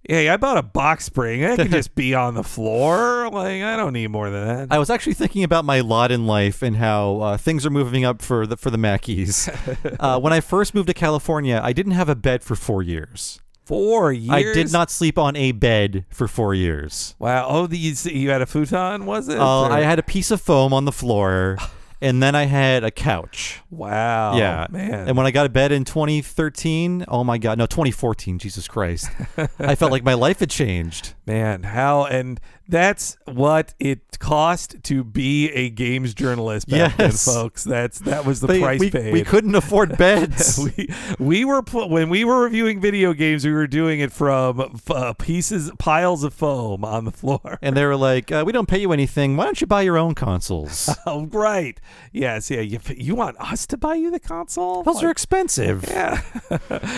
hey, I bought a box spring. I can just be on the floor. Like, I don't need more than that. I was actually thinking about my lot in life and how uh, things are moving up for the for the Mackeys. uh, when I first moved to California, I didn't have a bed for four years. Four years. I did not sleep on a bed for four years. Wow. Oh, these you had a futon, was it? Uh, I had a piece of foam on the floor, and then I had a couch. Wow. yeah, man. And when I got a bed in 2013, oh my god, no, 2014, Jesus Christ, I felt like my life had changed. Man, how and that's what it cost to be a games journalist back Yes. then, folks. That's that was the They- price we, paid. we couldn't afford beds. we we were when we were reviewing video games, we were doing it from uh, pieces, piles of foam on the floor. and they were like, uh, "We don't pay you anything. Why don't you buy your own consoles? oh, right. Yes. Yeah. You, you want us to buy you the console? Those are expensive." yeah.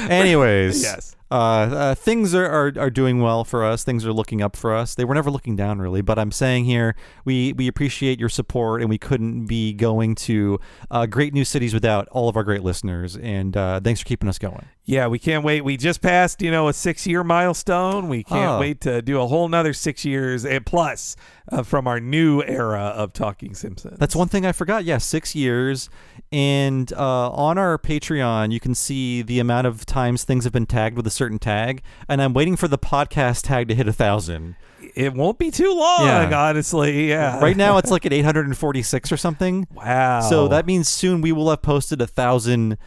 Anyways, Yes. Uh, uh, things are, are, are doing well for us. Things are looking up for us. They were never looking down, really. But I'm saying here, we, we appreciate your support, and we couldn't be going to uh, great new cities without all of our great listeners. And uh, thanks for keeping us going. Yeah, we can't wait. We just passed, you know, a six-year milestone. We can't Oh. wait to do a whole nother six years and plus uh, from our new era of Talking Simpsons. That's one thing I forgot. Yeah, six years. And uh, on our Patreon, you can see the amount of times things have been tagged with a certain tag. And I'm waiting for the podcast tag to hit a thousand. It won't be too long, Yeah. honestly. Yeah. Right now, it's like at 846 or something. Wow. So that means soon we will have posted a thousand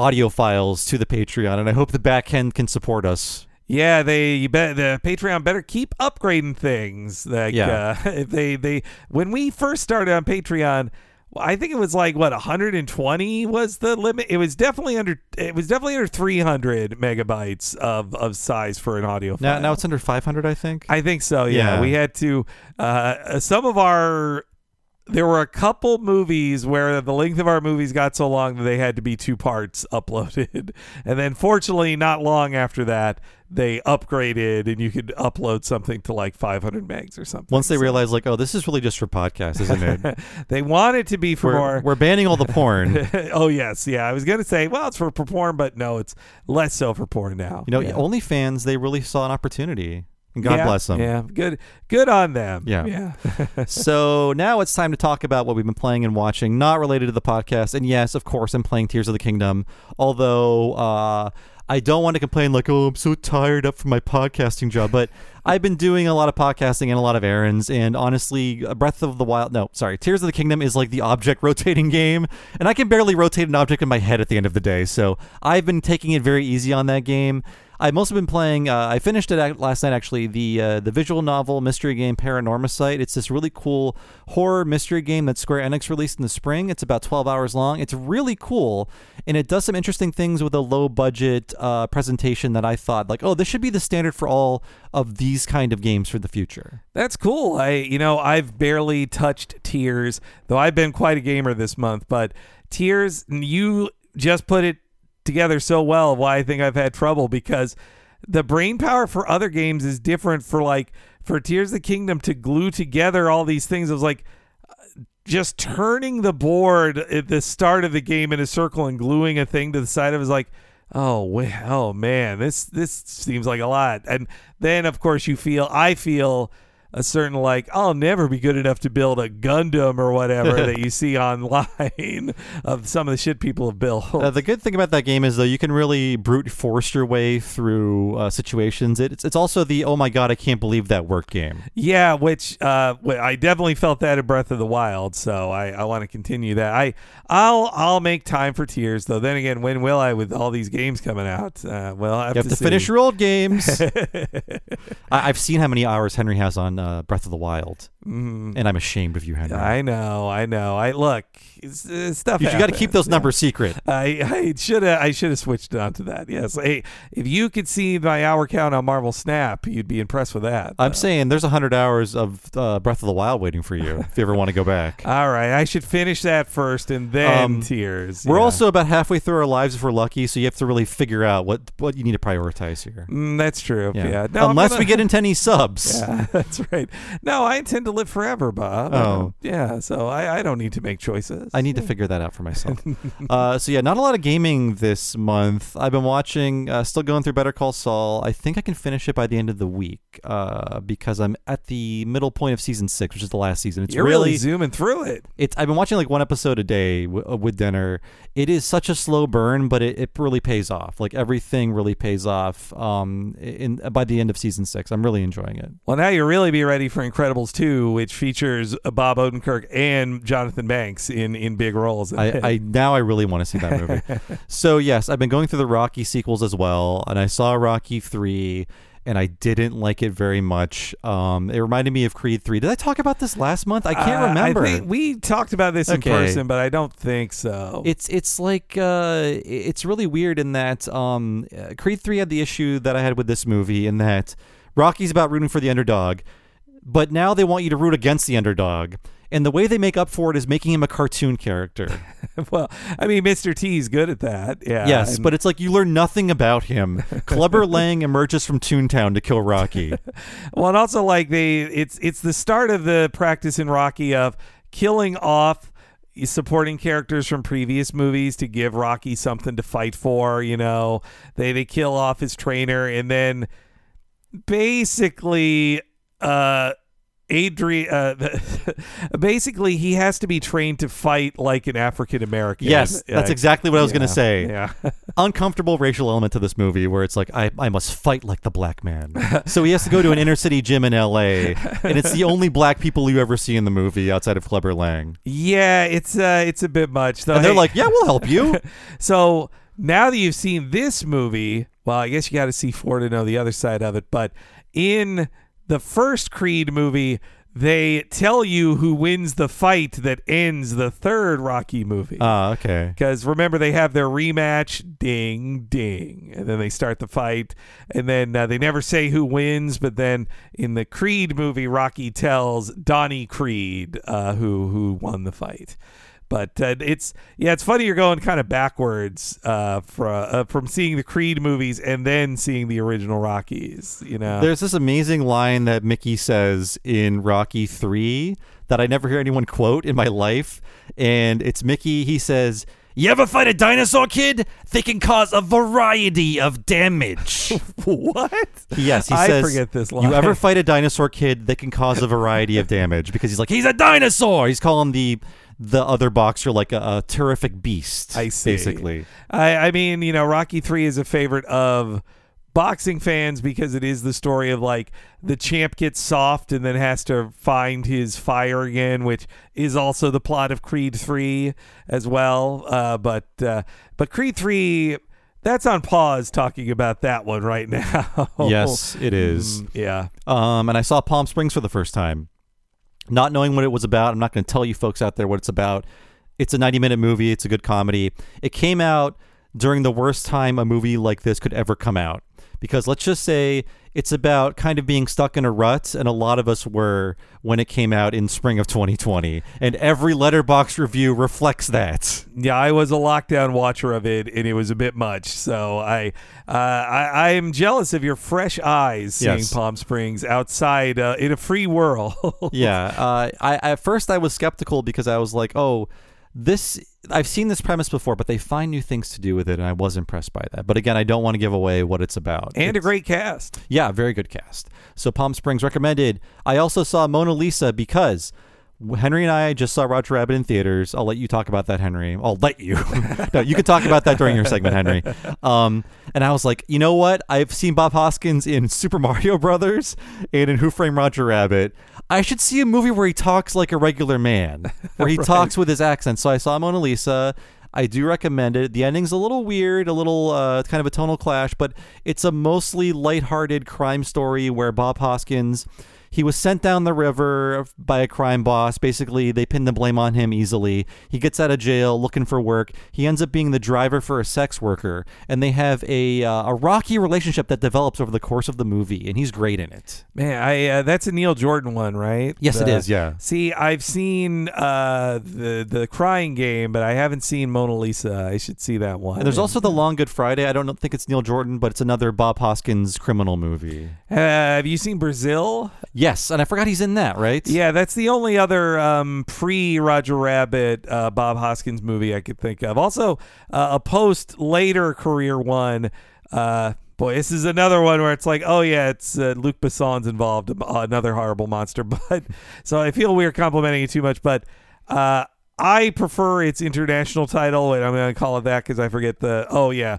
audio files to the Patreon, and I hope the back end can support us. Yeah, they you bet the Patreon better keep upgrading things. Like Yeah. uh, they they when we first started on Patreon, I think it was like what 120 was the limit. It was definitely under it was definitely under 300 megabytes of of size for an audio file. Now, now it's under 500, I think. I think so. Yeah, Yeah. we had to. Uh, some of our there were a couple movies where the length of our movies got so long that they had to be two parts uploaded, and then fortunately, not long after that, they upgraded and you could upload something to like 500 megs or something. Once they So- realize, like, oh, this is really just for podcasts, isn't it? they want it to be for we're, more. we're banning all the porn. oh yes, yeah. I was gonna say, well, it's for porn, but no, it's less so for porn now. You know, yeah. OnlyFans, they really saw an opportunity. And God Yeah, bless them. Yeah, good, good on them. Yeah. yeah. so now it's time to talk about what we've been playing and watching, not related to the podcast. And yes, of course, I'm playing Tears of the Kingdom. Although uh, I don't want to complain like, oh, I'm so tired up from my podcasting job. But I've been doing a lot of podcasting and a lot of errands. And honestly, uh, Breath of the Wild, no, sorry, Tears of the Kingdom is like the object rotating game. And I can barely rotate an object in my head at the end of the day. So I've been taking it very easy on that game. I've mostly been playing. Uh, I finished it last night. Actually, the uh, the visual novel mystery game Paranormasight. It's this really cool horror mystery game that Square Enix released in the spring. It's about 12 hours long. It's really cool, and it does some interesting things with a low budget uh, presentation that I thought like, oh, this should be the standard for all of these kind of games for the future. That's cool. I you know, I've barely touched Tears, though I've been quite a gamer this month, but Tears you just put it together so well why I think I've had trouble because the brain power for other games is different for like for Tears of the Kingdom to glue together all these things. It was like uh, just turning the board at the start of the game in a circle and gluing a thing to the side of it is like oh well, oh man this this seems like a lot and then of course you feel i feel a certain like I'll never be good enough to build a Gundam or whatever that you see online of some of the shit people have built. Uh, the good thing about that game is though you can really brute force your way through uh, situations. It's it's also the oh my god I can't believe that worked game. yeah, which uh, I definitely felt that in Breath of the Wild, so I, I want to continue that. I I'll I'll make time for tears though. Then again, when will I with all these games coming out? Uh, well, I have, You have to, see. finish your old games. I, I've seen how many hours Henry has on uh, Breath of the Wild, Mhm. and I'm ashamed of you, Henry. I know, I know. I look, it's, uh, stuff. you got to keep those Yeah. numbers secret. I I should have I should have switched on to that. Yes. Hey, if you could see my hour count on Marvel Snap, you'd be impressed with that. I'm saying there's 100 hours of uh, Breath of the Wild waiting for you if you ever want to go back. All right, I should finish that first and then Um, tears. We're Yeah. also about halfway through our lives if we're lucky, so you have to really figure out what what you need to prioritize here. Mm, that's true. Yeah. No, Unless gonna- we get into any subs. Yeah, that's right. No, I intend to live forever, Bob. Oh. Yeah, so I, I don't need to make choices. I need to figure that out for myself. uh, so yeah, not a lot of gaming this month. I've been watching, uh, still going through Better Call Saul. I think I can finish it by the end of the week uh, because I'm at the middle point of season six, which is the last season. It's You're really, zooming through it. it's I've been watching like one episode a day w- uh, with dinner. It is such a slow burn, but it, it really pays off. Like everything really pays off. Um, in by the end of season six, I'm really enjoying it. Well, now you really be ready for Incredibles 2, which features Bob Odenkirk and Jonathan Banks in, in big roles. I, I now I really want to see that movie. so yes, I've been going through the Rocky sequels as well, and I saw Rocky three, and I didn't like it very much. Um, it reminded me of Creed three. Did I talk about this last month? I can't Uh, remember. I we talked about this in person, but I don't think so. it's it's like uh, it's really weird in that um, uh, Creed three had the issue that I had with this movie in that Rocky's about rooting for the underdog, but now they want you to root against the underdog. And the way they make up for it is making him a cartoon character. well, I mean, Mr. T is good at that. Yeah. Yes, and- but it's like you learn nothing about him. Clubber Lang emerges from Toontown to kill Rocky. well, and also like they, it's it's the start of the practice in Rocky of killing off supporting characters from previous movies to give Rocky something to fight for. You know, they they kill off his trainer, and then basically, uh. Adrian, uh, basically, he has to be trained to fight like an African American. yes, that's exactly what I was going to say. Yeah. Uncomfortable racial element to this movie where it's like, I, I must fight like the black man. so he has to go to an inner city gym in LA, and it's the only black people you ever see in the movie outside of Clubber Lang. Yeah, it's uh, it's a bit much. Though, And they're hey- like, yeah, we'll help you. so now that you've seen this movie, well, I guess you got to see four to know the other side of it. But in the first Creed movie, they tell you who wins the fight that ends the third Rocky movie. Ah, okay. Because remember, they have their rematch, ding, ding, and then they start the fight, and then uh, they never say who wins. But then in the Creed movie, Rocky tells Donnie Creed uh, who who won the fight. But uh, it's yeah, it's funny you're going kind of backwards uh, from uh, from seeing the Creed movies and then seeing the original Rockies. You know, There's this amazing line that Mickey says in Rocky 3 that I never hear anyone quote in my life. And it's Mickey, he says, You ever fight a dinosaur kid? They can cause a variety of damage. what? yes, he I says, forget this line. You ever fight a dinosaur kid that can cause a variety of damage? Because he's like, He's a dinosaur. He's calling the the other boxer like a, a terrific beast. I see. Basically. I, I mean, you know, Rocky Three is a favorite of boxing fans because it is the story of like the champ gets soft and then has to find his fire again, which is also the plot of Creed Three as well. Uh, but uh, but Creed Three. That's on pause talking about that one right now. Yes, it is. Mm, yeah. Um, and I saw Palm Springs for the first time. Not knowing what it was about, I'm not going to tell you folks out there what it's about. It's a 90 minute movie, it's a good comedy. It came out during the worst time a movie like this could ever come out. Because let's just say it's about kind of being stuck in a rut, and a lot of us were when it came out in spring of 2020. And every Letterboxd review reflects that. Yeah, I was a lockdown watcher of it, and it was a bit much. So I, uh, I, I am jealous of your fresh eyes seeing Yes. Palm Springs outside uh, in a free world. yeah. Uh, I at first I was skeptical because I was like, oh, this I've seen this premise before, but they find new things to do with it, and I was impressed by that. But again, I don't want to give away what it's about. And a great cast. yeah, very good cast. So Palm Springs recommended. I also saw Mona Lisa because Henry and I just saw Roger Rabbit in theaters. I'll let you talk about that, Henry. I'll let you. no, you can talk about that during your segment, Henry. Um, and I was like, you know what? I've seen Bob Hoskins in Super Mario Brothers and in Who Framed Roger Rabbit. I should see a movie where he talks like a regular man, where he talks with his accent. So I saw Mona Lisa. I do recommend it. The ending's a little weird, a little uh, kind of a tonal clash, but it's a mostly lighthearted crime story where Bob Hoskins he was sent down the river by a crime boss. Basically, they pin the blame on him easily. He gets out of jail looking for work. He ends up being the driver for a sex worker, and they have a uh, a rocky relationship that develops over the course of the movie, and he's great in it. Man, I uh, that's a Neil Jordan one, right? Yes, it The- is, yeah. See, I've seen uh, the the Crying Game, but I haven't seen Mona Lisa. I should see that one. And there's also the Long Good Friday. I don't think it's Neil Jordan, but it's another Bob Hoskins criminal movie. Uh, have you seen Brazil? Yes, and I forgot he's in that, right? Yeah, that's the only other um, pre Roger Rabbit uh, Bob Hoskins movie I could think of. Also, uh, a post later career one. Uh, boy, this is another one where it's like, oh yeah, it's uh, Luc Besson's involved, another horrible monster. But so I feel we're complimenting it too much, but. Uh, I prefer its international title, and I'm going to call it that because I forget the. Oh yeah,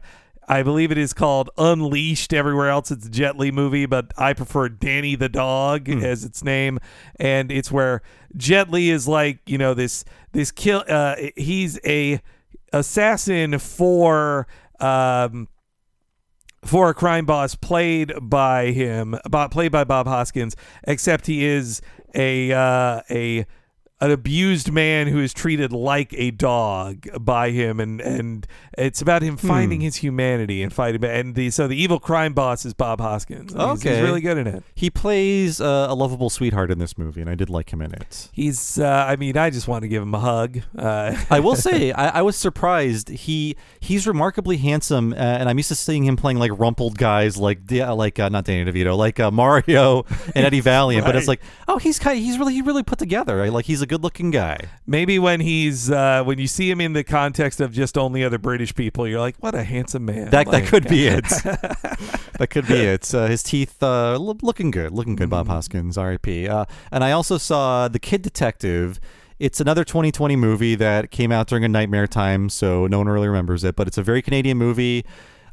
I believe it is called Unleashed. Everywhere else, it's a Jet Li movie, but I prefer Danny the dog as its name, and it's where Jet Li is like you know this this kill. Uh, he's a assassin for. Um, for a crime boss played by him, played by Bob Hoskins, except he is a uh, a an abused man who is treated like a dog by him, and and it's about him finding his humanity and fighting. And the so the evil crime boss is Bob Hoskins. He's- he's, really good in it. He plays uh, a lovable sweetheart in this movie, and I did like him in it. He's, uh, I mean, I just want to give him a hug. Uh, I will say, I, I was surprised. He he's remarkably handsome, uh, and I'm used to seeing him playing like rumpled guys, like Da- like uh, not Danny DeVito, like uh, Mario and Eddie Valiant. But it's like, oh, he's kind, he's really he really put together. Right? Like he's a good looking guy. maybe when he's uh, when you see him in the context of just only other British people, you're like, what a handsome man. That Like, that could be it. that could be it. Uh, his teeth uh, lo- looking good, looking good. Bob Hoskins, R.I.P. Uh, and I also saw The Kid Detective. It's another 2020 movie that came out during a nightmare time, so no one really remembers it. But it's a very Canadian movie,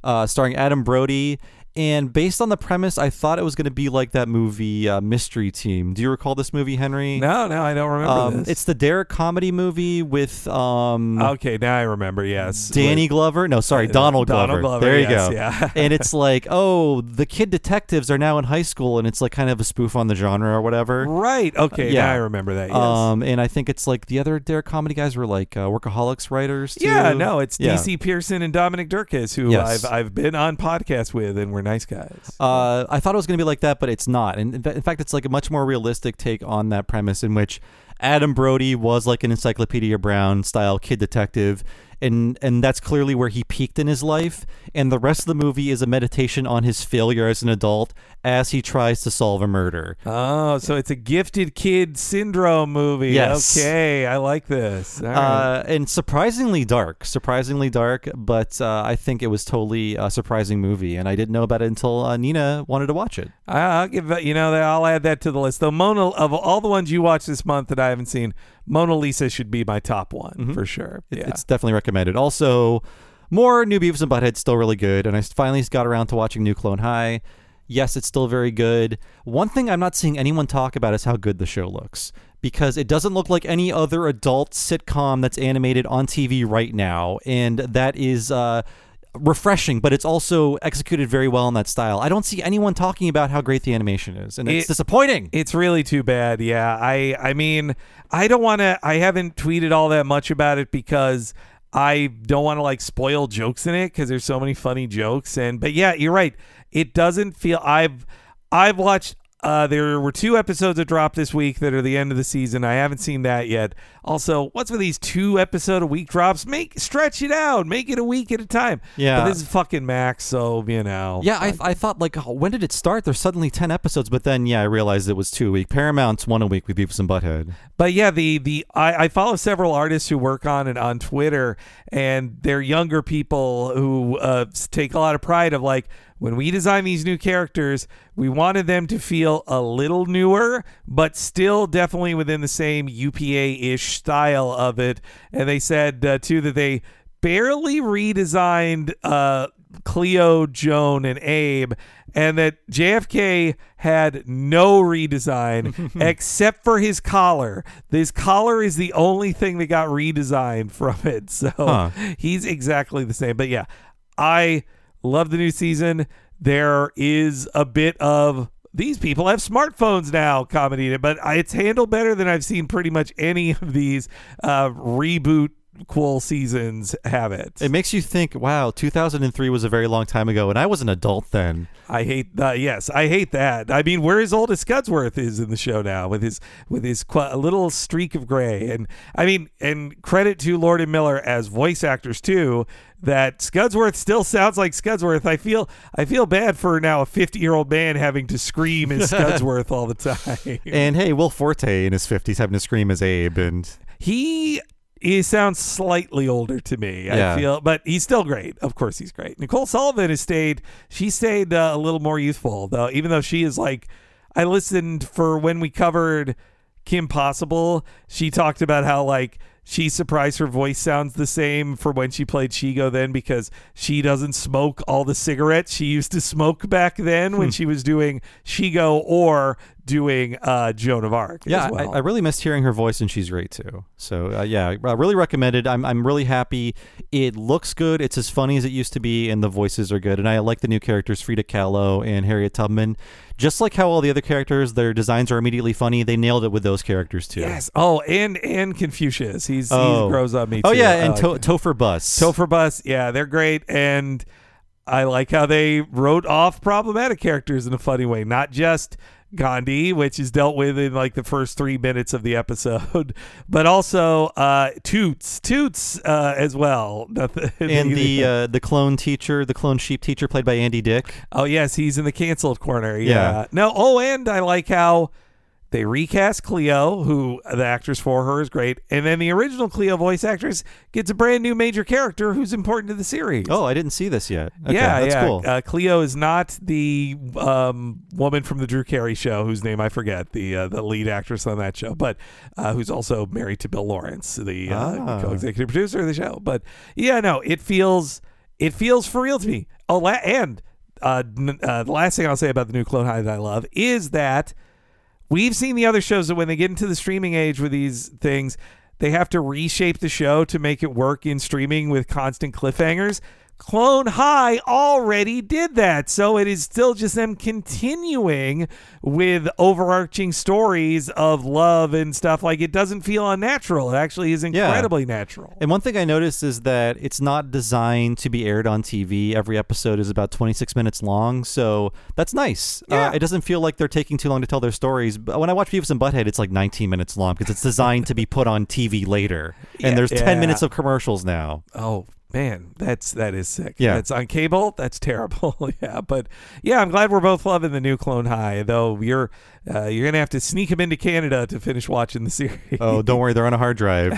uh, starring Adam Brody. And based on the premise, I thought it was going to be like that movie uh, Mystery Team. Do you recall this movie, Henry? No, no, I don't remember Um, this. it's the Derrick Comedy movie with um, okay. Now I remember. Yes, Danny Glover. No, sorry, Donald Glover. Donald Glover, There you yes, go. yeah. and it's like, oh, the kid detectives are now in high school, and it's like kind of a spoof on the genre or whatever. Right. Okay. yeah. Now I remember that. Yes. Um, and I think it's like the other Derrick Comedy guys were like uh, workaholics writers. Too. yeah. No, it's Yeah. DC Pierson and Dominic Dierkes, who Yes. I've I've been on podcasts with, and we're nice guys. Uh, I thought it was going to be like that, but it's not. And in in fact, it's like a much more realistic take on that premise in which Adam Brody was like an Encyclopedia Brown style kid detective. And, and that's clearly where he peaked in his life. And the rest of the movie is a meditation on his failure as an adult as he tries to solve a murder. oh, so it's a gifted kid syndrome movie. Yes. Okay, I like this. Right. Uh, and surprisingly dark, surprisingly dark, but uh, I think it was totally a surprising movie, and I didn't know about it until uh, Nina wanted to watch it. I'll give. You know, I'll add that to the list. Though Mona, of all the ones you watched this month that I haven't seen, Mona Lisa should be my top one for sure. Yeah. It's definitely recommended. Also, more new Beavis and Butthead, still really good, and I finally got around to watching New Clone High. Yes, it's still very good. One thing I'm not seeing anyone talk about is how good the show looks. Because it doesn't look like any other adult sitcom that's animated on TV right now. And that is uh, refreshing, but it's also executed very well in that style. I don't see anyone talking about how great the animation is, and it's It- disappointing. It's really too bad. Yeah. I I mean, I don't want to I haven't tweeted all that much about it because I don't want to like spoil jokes in it cuz there's so many funny jokes and but yeah, you're right. It doesn't feel I've I've watched uh, there were two episodes that dropped this week that are the end of the season. I haven't seen that yet. Also, what's with these two episode a week drops? Make stretch it out, make it a week at a time. Yeah. but this is fucking Max, so you know. Yeah, I, I thought like oh, when did it start? There's suddenly ten episodes, but then yeah, I realized it was two a week. Paramount's one a week with Beavis and Butthead. But yeah, the the I, I follow several artists who work on it on Twitter, and they're younger people who uh, take a lot of pride of like when we design these new characters, we wanted them to feel a little newer, but still definitely within the same UPA ish style of it. And they said uh, too that they barely redesigned uh, Cleo, Joan, and Abe, and that JFK had no redesign except for his collar. His collar is the only thing that got redesigned from it. So Huh. he's exactly the same. But yeah, I love the new season. There is a bit of these people have smartphones now comedy in it, but it's handled better than I've seen pretty much any of these uh, reboot cool seasons have it. It makes you think, wow, 2003 was a very long time ago, and I was an adult then. I hate that. Yes, I hate that. I mean, we're as old as Scudworth is in the show now, with his with his qu- a little streak of gray. And I mean, and credit to Lord and Miller as voice actors too. That Scudworth still sounds like Scudworth. I feel I feel bad for now a 50 year old man having to scream as Scudworth all the time. And hey, Will Forte in his 50s having to scream as Abe, and he he sounds slightly older to me. Yeah. I feel, but he's still great. Of course, he's great. Nicole Sullivan has stayed. She stayed uh, a little more youthful though, even though she is like. I listened for when we covered Kim Possible. She talked about how like she surprised her voice sounds the same for when she played Shego then because she doesn't smoke all the cigarettes she used to smoke back then Hmm. when she was doing Shego or doing uh, Joan of Arc. yeah, as well. I, I really missed hearing her voice, and she's great too. So uh, yeah, I really recommend it. I'm I'm really happy. It looks good. It's as funny as it used to be, and the voices are good. And I like the new characters, Frida Kahlo and Harriet Tubman. Just like how all the other characters, their designs are immediately funny. They nailed it with those characters too. Yes. Oh, and and Confucius. He's Oh. he grows on me. Oh too. yeah, and like to-. Topher Bus. Topher Bus. Yeah, they're great, and I like how they wrote off problematic characters in a funny way, not just Gandhi, which is dealt with in like the first three minutes of the episode, but also uh, Toots, Toots uh, as well. Nothing- and the uh, the clone teacher, the clone sheep teacher, played by Andy Dick. Oh yes, he's in the canceled corner. Yeah. Yeah. No. Oh, and I like how they recast Cleo, who the actress for her is great, and then the original Cleo voice actress gets a brand new major character who's important to the series. Oh, I didn't see this yet. Okay, yeah, that's yeah. cool. Uh, Cleo is not the um, woman from the Drew Carey show, whose name I forget, the uh, the lead actress on that show, but uh, who's also married to Bill Lawrence, the uh, Ah. co-executive producer of the show. But yeah, no, it feels it feels for real to me. Oh, la- and uh, n- uh, the last thing I'll say about the new Clone High that I love is that we've seen the other shows that when they get into the streaming age with these things, they have to reshape the show to make it work in streaming with constant cliffhangers. Clone High already did that. So it is still just them continuing with overarching stories of love and stuff. Like it doesn't feel unnatural. It actually is incredibly natural. And one thing I noticed is that it's not designed to be aired on TV. Every episode is about 26 minutes long, so that's nice. Yeah. Uh, it doesn't feel like they're taking too long to tell their stories. But when I watch Beavis and Butthead, it's like 19 minutes long because it's designed to be put on TV later. Yeah. And there's 10 Yeah. minutes of commercials now. Oh man, that's that is sick. Yeah. that's on cable. That's terrible. yeah, but yeah, I'm glad we're both loving the new Clone High. Though you're uh, you're gonna have to sneak him into Canada to finish watching the series. Oh, don't worry, they're on a hard drive.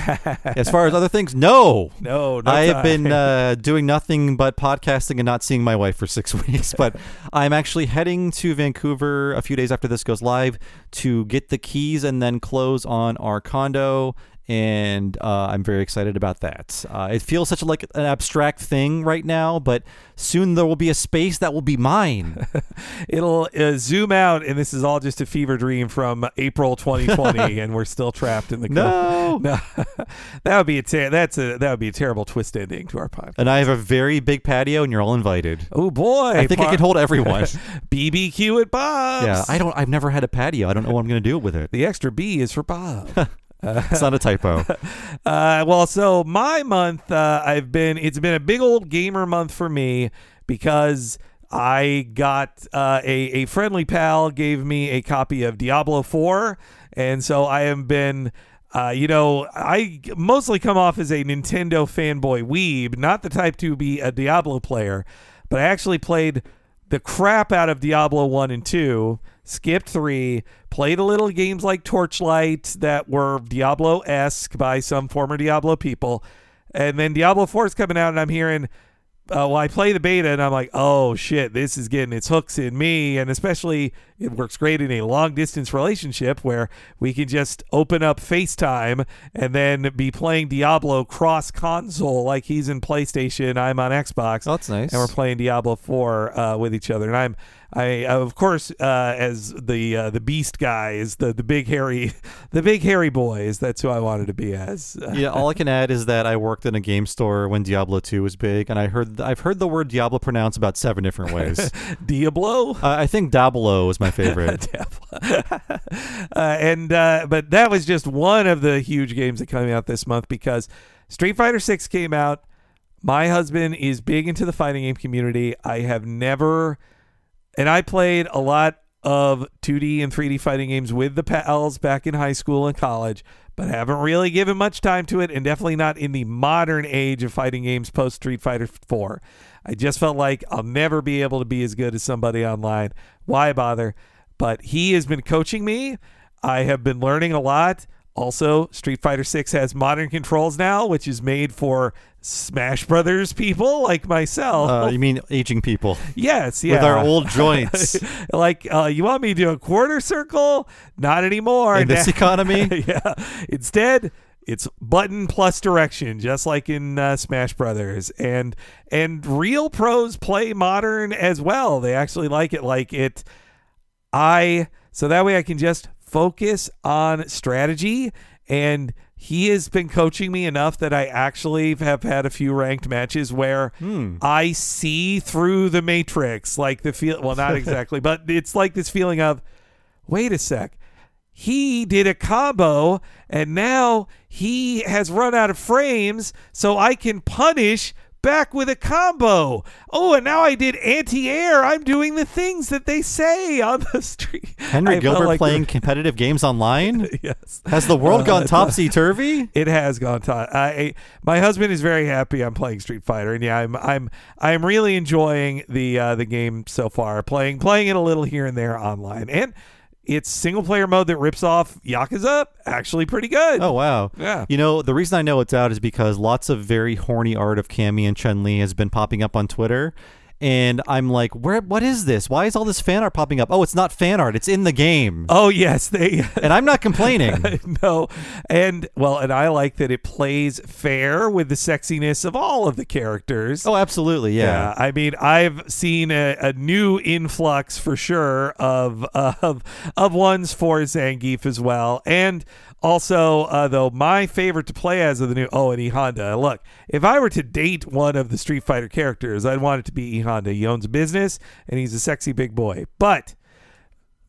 as far as other things, no. no, no I have time. been uh, doing nothing but podcasting and not seeing my wife for six weeks. But I'm actually heading to Vancouver a few days after this goes live to get the keys and then close on our condo. And uh, I'm very excited about that. Uh, it feels such a, like an abstract thing right now, but soon there will be a space that will be mine. It'll uh, zoom out, and this is all just a fever dream from April 2020, and we're still trapped in the No. no. that would be a ter- that's a that would be a terrible twist ending to our podcast. and I have a very big patio, and you're all invited. Oh boy, I think I par- can hold everyone. BBQ at Bob's. yeah, I don't. I've never had a patio. I don't know what I'm going to do with it. The extra B is for Bob. It's not a typo. Uh, well, so my month, uh, I've been, it's been a big old gamer month for me because I got uh, a a friendly pal gave me a copy of Diablo 4, and so I have been. Uh, you know, I mostly come off as a Nintendo fanboy weeb, not the type to be a Diablo player, but I actually played the crap out of Diablo 1 and 2, skipped 3, played a little games like Torchlight that were Diablo esque by some former Diablo people, and then Diablo 4 is coming out, and I'm hearing uh, well, I play the beta and I'm like, oh shit, this is getting its hooks in me. And especially, it works great in a long distance relationship where we can just open up FaceTime and then be playing Diablo cross console like he's in PlayStation, I'm on Xbox. Oh, that's nice. And we're playing Diablo 4 uh, with each other. And I'm I of course uh, as the uh, the beast guys, the the big hairy the big hairy boys. That's who I wanted to be as. yeah, all I can add is that I worked in a game store when Diablo 2 was big, and I heard I've heard the word Diablo pronounced about seven different ways. Diablo. uh, I think Diablo is my favorite. uh, and uh, but that was just one of the huge games that came out this month because Street Fighter Six came out. My husband is big into the fighting game community. I have never, and I played a lot of 2D and 3D fighting games with the pals back in high school and college, but haven't really given much time to it, and definitely not in the modern age of fighting games post Street Fighter 4. I just felt like I'll never be able to be as good as somebody online. Why bother? But he has been coaching me. I have been learning a lot. Also, Street Fighter 6 has modern controls now, which is made for Smash Brothers people like myself. Uh, you mean aging people yes, yeah. with our old joints like, uh, you want me to do a quarter circle? Not anymore. in this economy? yeah. Instead, it's button plus direction, just like in uh, Smash Brothers, and and real pros play modern as well. They actually like it. Like it, I so that way I can just focus on strategy and. He has been coaching me enough that I actually have had a few ranked matches where hmm. I see through the matrix, like the feel. Well, not exactly, but it's like this feeling of, wait a sec, he did a combo and now he has run out of frames so I can punish back with a combo. Oh, and now I did anti-air. I'm doing the things that they say on the street. Henry I Gilbert like playing competitive games online? yes. Has the world Uh, gone topsy turvy? It has gone to I my husband is very happy I'm playing Street Fighter and yeah I'm I'm I'm really enjoying the uh, the game so far playing playing it a little here and there online and it's single player mode that rips off Yakuza Up, actually pretty good. Oh wow. Yeah. You know, the reason I know it's out is because lots of very horny art of Cammy and Chun Li has been popping up on Twitter. And I'm like, where what is this? Why is all this fan art popping up? Oh, it's not fan art, it's in the game. Oh yes, they And I'm not complaining. no, and well, and I like that it plays fair with the sexiness of all of the characters. oh, absolutely, yeah. I mean, I've seen a, a new influx for sure of of of ones for Zangief as well, and also uh, though my favorite to play as of the new oh and E Honda. Look, if I were to date one of the Street Fighter characters, I'd want it to be E Honda. He owns a business and he's a sexy big boy, but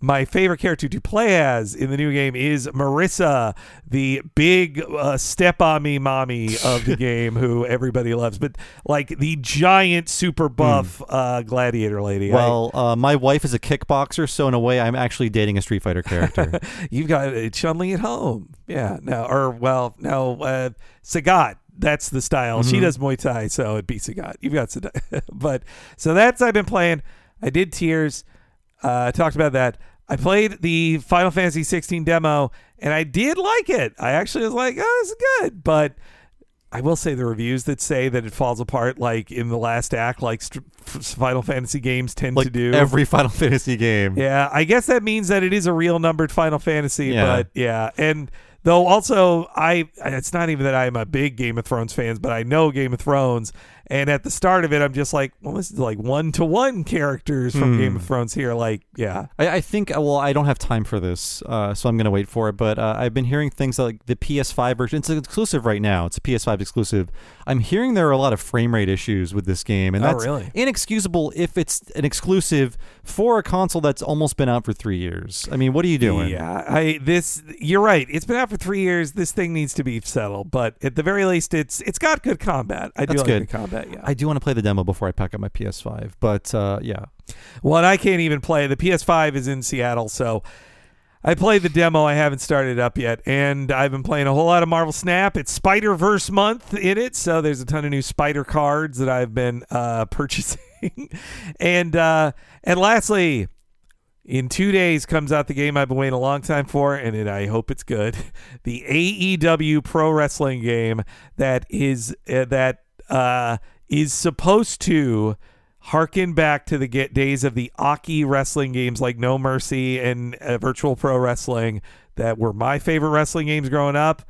my favorite character to play as in the new game is Marisa, the big uh, step on me mommy of the game, who everybody loves, but like the giant super buff uh, gladiator lady. I- Well, uh, my wife is a kickboxer, so in a way, I'm actually dating a Street Fighter character. you've got uh, Chun Li at home, yeah. No, or well, no, uh, Sagat. That's the style. She does Muay Thai, so it beats a god. You've got Sagat, but so that's I've been playing. I did Tears. Uh, I talked about that. I played the Final Fantasy 16 demo, and I did like it. I actually was like, "Oh, this is good," but I will say the reviews that say that it falls apart like in the last act, like st- Final Fantasy games tend like to do. every Final Fantasy game. Yeah, I guess that means that it is a real numbered Final Fantasy, Yeah. but yeah, and though also I it's not even that I'm a big Game of Thrones fans, but I know Game of Thrones and at the start of it I'm just like, well this is like one to one characters from Game of Thrones here like, yeah. I, I think, uh, well, I don't have time for this, uh, so I'm going to wait for it. But uh, I've been hearing things like the PS5 version. It's exclusive right now. It's a PS5 exclusive. I'm hearing there are a lot of frame rate issues with this game, and Oh, that's really? inexcusable if it's an exclusive for a console that's almost been out for three years. I mean, what are you doing? Yeah, I this you're right. It's been out for three years. This thing needs to be settled, but at the very least, it's it's got good combat. I do That's like good. the Yeah. I do want to play the demo before I pack up my PS5, but uh, yeah. well, and I can't even play. The PS5 is in Seattle, so I played the demo. I haven't started it up yet, and I've been playing a whole lot of Marvel Snap. It's Spider Verse month in it, so there's a ton of new Spider cards that I've been uh, purchasing, and uh, and lastly. In two days comes out the game I've been waiting a long time for, and it, I hope it's good. The AEW Pro Wrestling game that is uh, that uh, is supposed to harken back to the get days of the Aki wrestling games like No Mercy and uh, Virtual Pro Wrestling that were my favorite wrestling games growing up.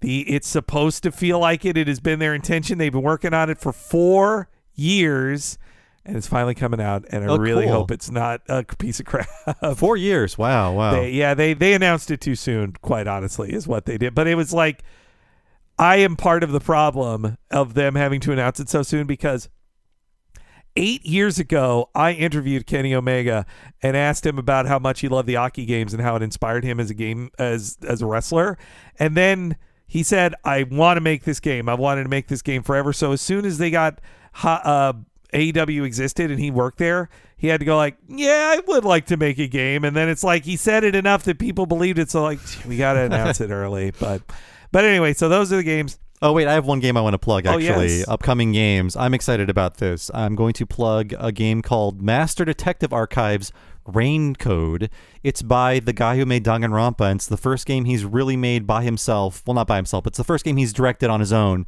The it's supposed to feel like it. It has been their intention. They've been working on it for four years, and it's finally coming out. And I Oh, really cool. hope it's not a piece of crap. Four years. Wow. Wow. They, yeah, they they announced it too soon. Quite honestly, is what they did. But it was like, I am part of the problem of them having to announce it so soon because eight years ago I interviewed Kenny Omega and asked him about how much he loved the Aki games and how it inspired him as a game as as a wrestler, and then. He said, "I want to make this game. I wanted to make this game forever." So as soon as they got uh, AEW existed and he worked there, he had to go like, "Yeah, I would like to make a game." And then it's like he said it enough that people believed it. So like, we got to announce it early. But but anyway, so those are the games. Oh wait, I have one game I want to plug. Oh, Actually, yes. upcoming games. I'm excited about this. I'm going to plug a game called Master Detective Archives Rain Code. It's by the guy who made Danganronpa. And it's the first game he's really made by himself. Well, not by himself. But it's the first game he's directed on his own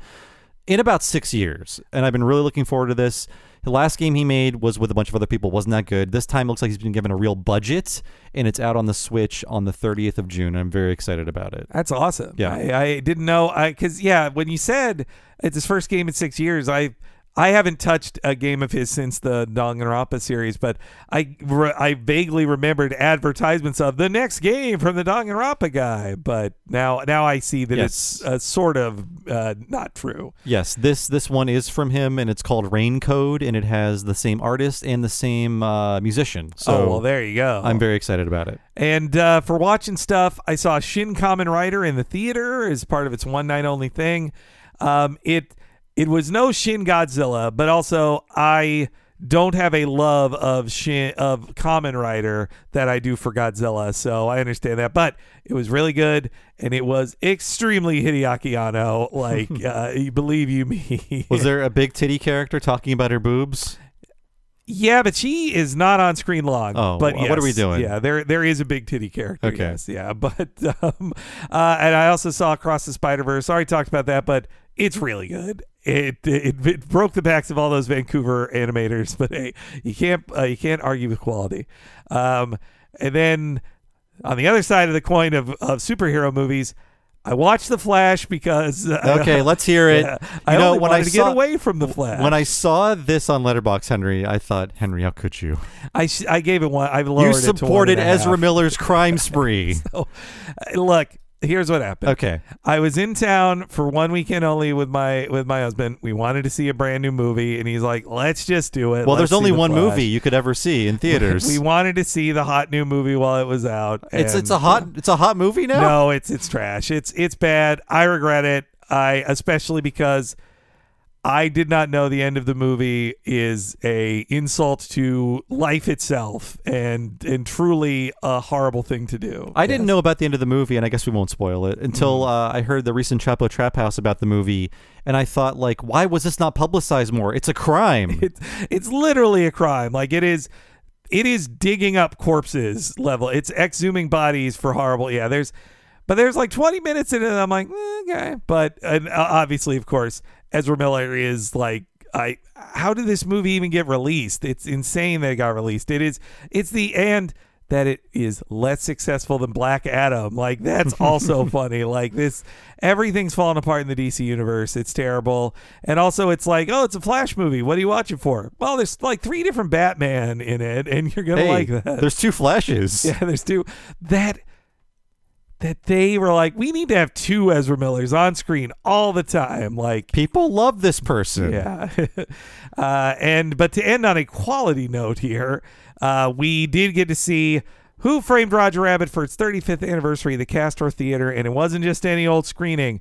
in about six years, and I've been really looking forward to this. The last game he made was with a bunch of other people, wasn't that good. This time looks like he's been given a real budget, and it's out on the Switch on the 30th of June. I'm very excited about it. That's awesome. Yeah. I, I didn't know. I because yeah, when you said it's his first game in six years, I I haven't touched a game of his since the Danganronpa series, but I re- I vaguely remembered advertisements of the next game from the Danganronpa guy. But now now I see that Yes. it's uh, sort of uh, not true. Yes, this this one is from him, and it's called Rain Code, and it has the same artist and the same uh, musician. So oh well, there you go. I'm very excited about it. And uh, for watching stuff, I saw Shin Kamen Rider in the theater as part of its one night only thing. Um, it it was no Shin Godzilla, but also I don't have a love of Shin of Kamen Rider that I do for Godzilla, so I understand that. But it was really good, and it was extremely Hideaki Anno. Like, uh, you believe you me? Was there a big titty character talking about her boobs? Yeah, but she is not on screen long. Oh, but wh- what are we doing? Yeah, there there is a big titty character. Okay. Yes, yeah, but um, uh, and I also saw Across the Spider Verse. Already talked about that, but it's really good. It, it it broke the backs of all those Vancouver animators, but hey, you can't uh, you can't argue with quality. Um, and then on the other side of the coin of of superhero movies. I watched The Flash because uh, Okay, let's hear it. yeah, I know, only when I to saw- get away from The Flash. When I saw this on Letterboxd, Henry, I thought, Henry, how could you? I, I gave it one. I lowered You it to one supported and a half. Ezra Miller's crime spree. Oh, uh, look, here's what happened. Okay. I was in town for one weekend only with my with my husband. We wanted to see a brand new movie, and he's like, "Let's just do it." Well, Let's there's only The one Flash." movie you could ever see in theaters. We wanted to see the hot new movie while it was out. it's it's a hot it's a hot movie now. No, it's it's trash. It's it's bad. I regret it. I especially because I did not know the end of the movie is a insult to life itself and and truly a horrible thing to do. I didn't know about the end of the movie, and I guess we won't spoil it until Mm. uh, I heard the recent Chapo Trap House about the movie, and I thought, like, why was this not publicized more? It's a crime. it's it's literally a crime. Like it is it is digging up corpses level. It's exhuming bodies for horrible. Yeah, there's but there's like 20 minutes in it and I'm like, eh, okay. But and uh, obviously of course Ezra Miller is like I how did this movie even get released? It's insane that it got released. It is it's the and that it is less successful than Black Adam. Like that's also funny. Like this everything's falling apart in the DC universe. It's terrible. And also it's like, oh, it's a Flash movie. What are you watching for? Well, there's like three different Batman in it and you're going to hey, like that. there's two flashes. Yeah, there's two that that they were like, we need to have two Ezra Millers on screen all the time. Like People love this person. yeah. uh, and but to end on a quality note here, uh, we did get to see Who Framed Roger Rabbit for its 35th anniversary, at the Castro Theater, and it wasn't just any old screening.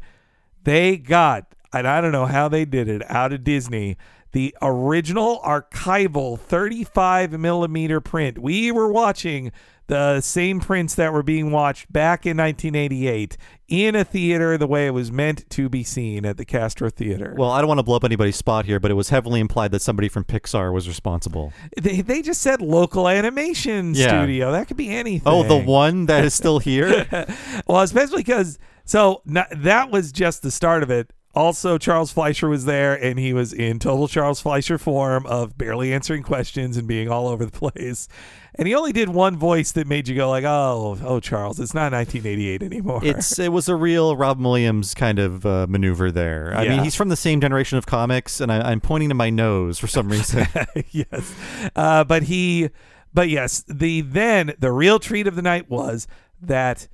They got, and I don't know how they did it, out of Disney, the original archival 35 millimeter print. We were watching the same prints that were being watched back in 1988 in a theater the way it was meant to be seen at the Castro Theater. Well, I don't want to blow up anybody's spot here, but it was heavily implied that somebody from Pixar was responsible. they, they just said local animation Yeah. studio. That could be anything. Oh, the one that is still here? well, especially because so n- that was just the start of it. Also, Charles Fleischer was there, and he was in total Charles Fleischer form of barely answering questions and being all over the place. And he only did one voice that made you go like, "Oh, oh, Charles, it's not 1988 anymore." it's it was a real Robin Williams kind of uh, maneuver there. I Yeah. mean, he's from the same generation of comics, and I, I'm pointing to my nose for some reason. yes. Uh, but he, but yes, the then the real treat of the night was that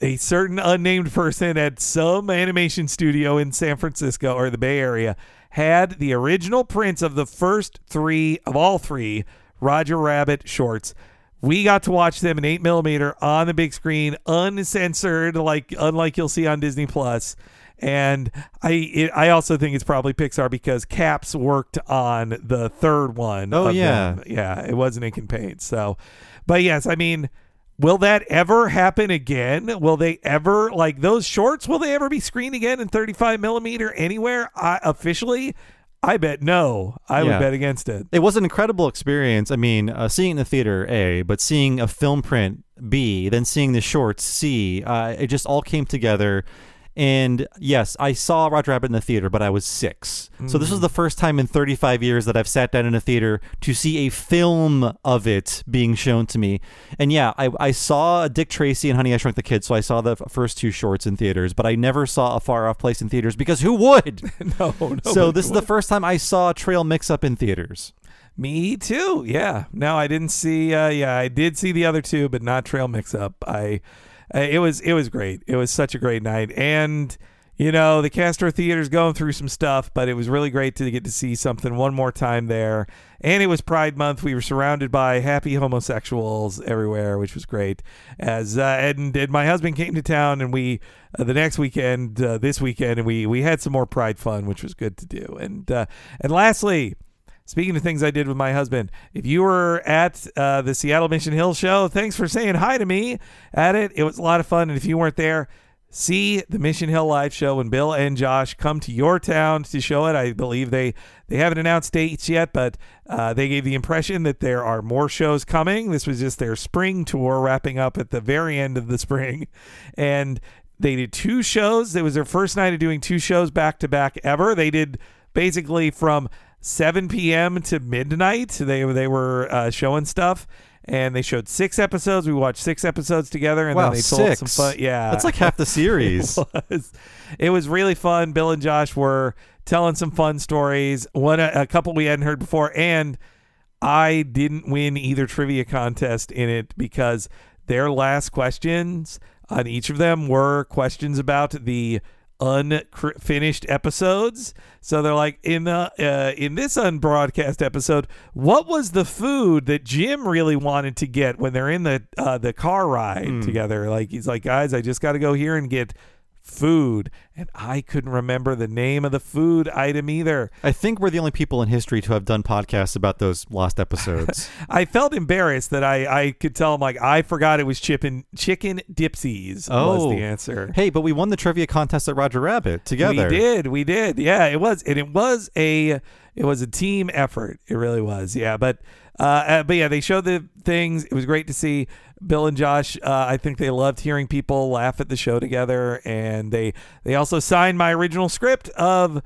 a certain unnamed person at some animation studio in San Francisco or the Bay Area had the original prints of the first three of all three Roger Rabbit shorts. We got to watch them in eight millimeter on the big screen, uncensored, like unlike you'll see on Disney Plus. And I it, I also think it's probably Pixar because Caps worked on the third one. Oh, yeah. them. yeah, it wasn't Ink and Paint. So, but yes, I mean, will that ever happen again? Will they ever like those shorts? Will they ever be screened again in 35 millimeter anywhere? I, officially, I bet no. I would bet against it. it was an incredible experience. I mean, uh, seeing it in the theater, A, but seeing a film print, B, then seeing the shorts, C, uh, it just all came together. And yes, I saw Roger Rabbit in the theater, but I was six. So this was the first time in 35 years that I've sat down in a theater to see a film of it being shown to me. And yeah, I, I saw Dick Tracy and Honey I Shrunk the Kids, so I saw the first two shorts in theaters, but I never saw A Far Off Place in theaters because who would? no, no. so this is the first time I saw Trail Mix Up in theaters. Me too. Yeah. No, I didn't see. Uh, yeah, I did see the other two, but not Trail Mix Up. I. Uh, it was it was great. It was such a great night, and you know the Castro Theater's going through some stuff, but it was really great to get to see something one more time there. And it was Pride Month. We were surrounded by happy homosexuals everywhere, which was great. As uh, and, and my husband came to town, and we uh, the next weekend, uh, this weekend, and we we had some more Pride fun, which was good to do. And uh, and lastly. Speaking of things I did with my husband, if you were at uh, the Seattle Mission Hill show, thanks for saying hi to me at it. It was a lot of fun. And if you weren't there, see the Mission Hill live show when Bill and Josh come to your town to show it. I believe they they haven't announced dates yet, but uh, they gave the impression that there are more shows coming. This was just their spring tour wrapping up at the very end of the spring, and they did two shows. It was their first night of doing two shows back to back ever. They did basically from 7 p.m. to midnight. They they were uh, showing stuff, and they showed six episodes. We watched six episodes together, and wow, then they told six. some fun. Yeah, that's like half the series. it was. It was really fun. Bill and Josh were telling some fun stories. One a, a couple we hadn't heard before, and I didn't win either trivia contest in it because their last questions on each of them were questions about the unfinished episodes. So they're like in the uh, in this unbroadcast episode, what was the food that Jim really wanted to get when they're in the uh, the car ride together? Like he's like, guys, I just got to go here and get food, and I couldn't remember the name of the food item either. I think we're the only people in history to have done podcasts about those lost episodes. I felt embarrassed that I, I could tell him like I forgot it was chicken chicken dipsies oh. was Oh. the answer. hey, but we won the trivia contest at Roger Rabbit together. We did, we did. Yeah, it was, and it was a it was a team effort. It really was. Yeah, but uh, uh, but yeah, they showed the things. It was great to see Bill and Josh. Uh, I think they loved hearing people laugh at the show together, and they they also signed my original script of.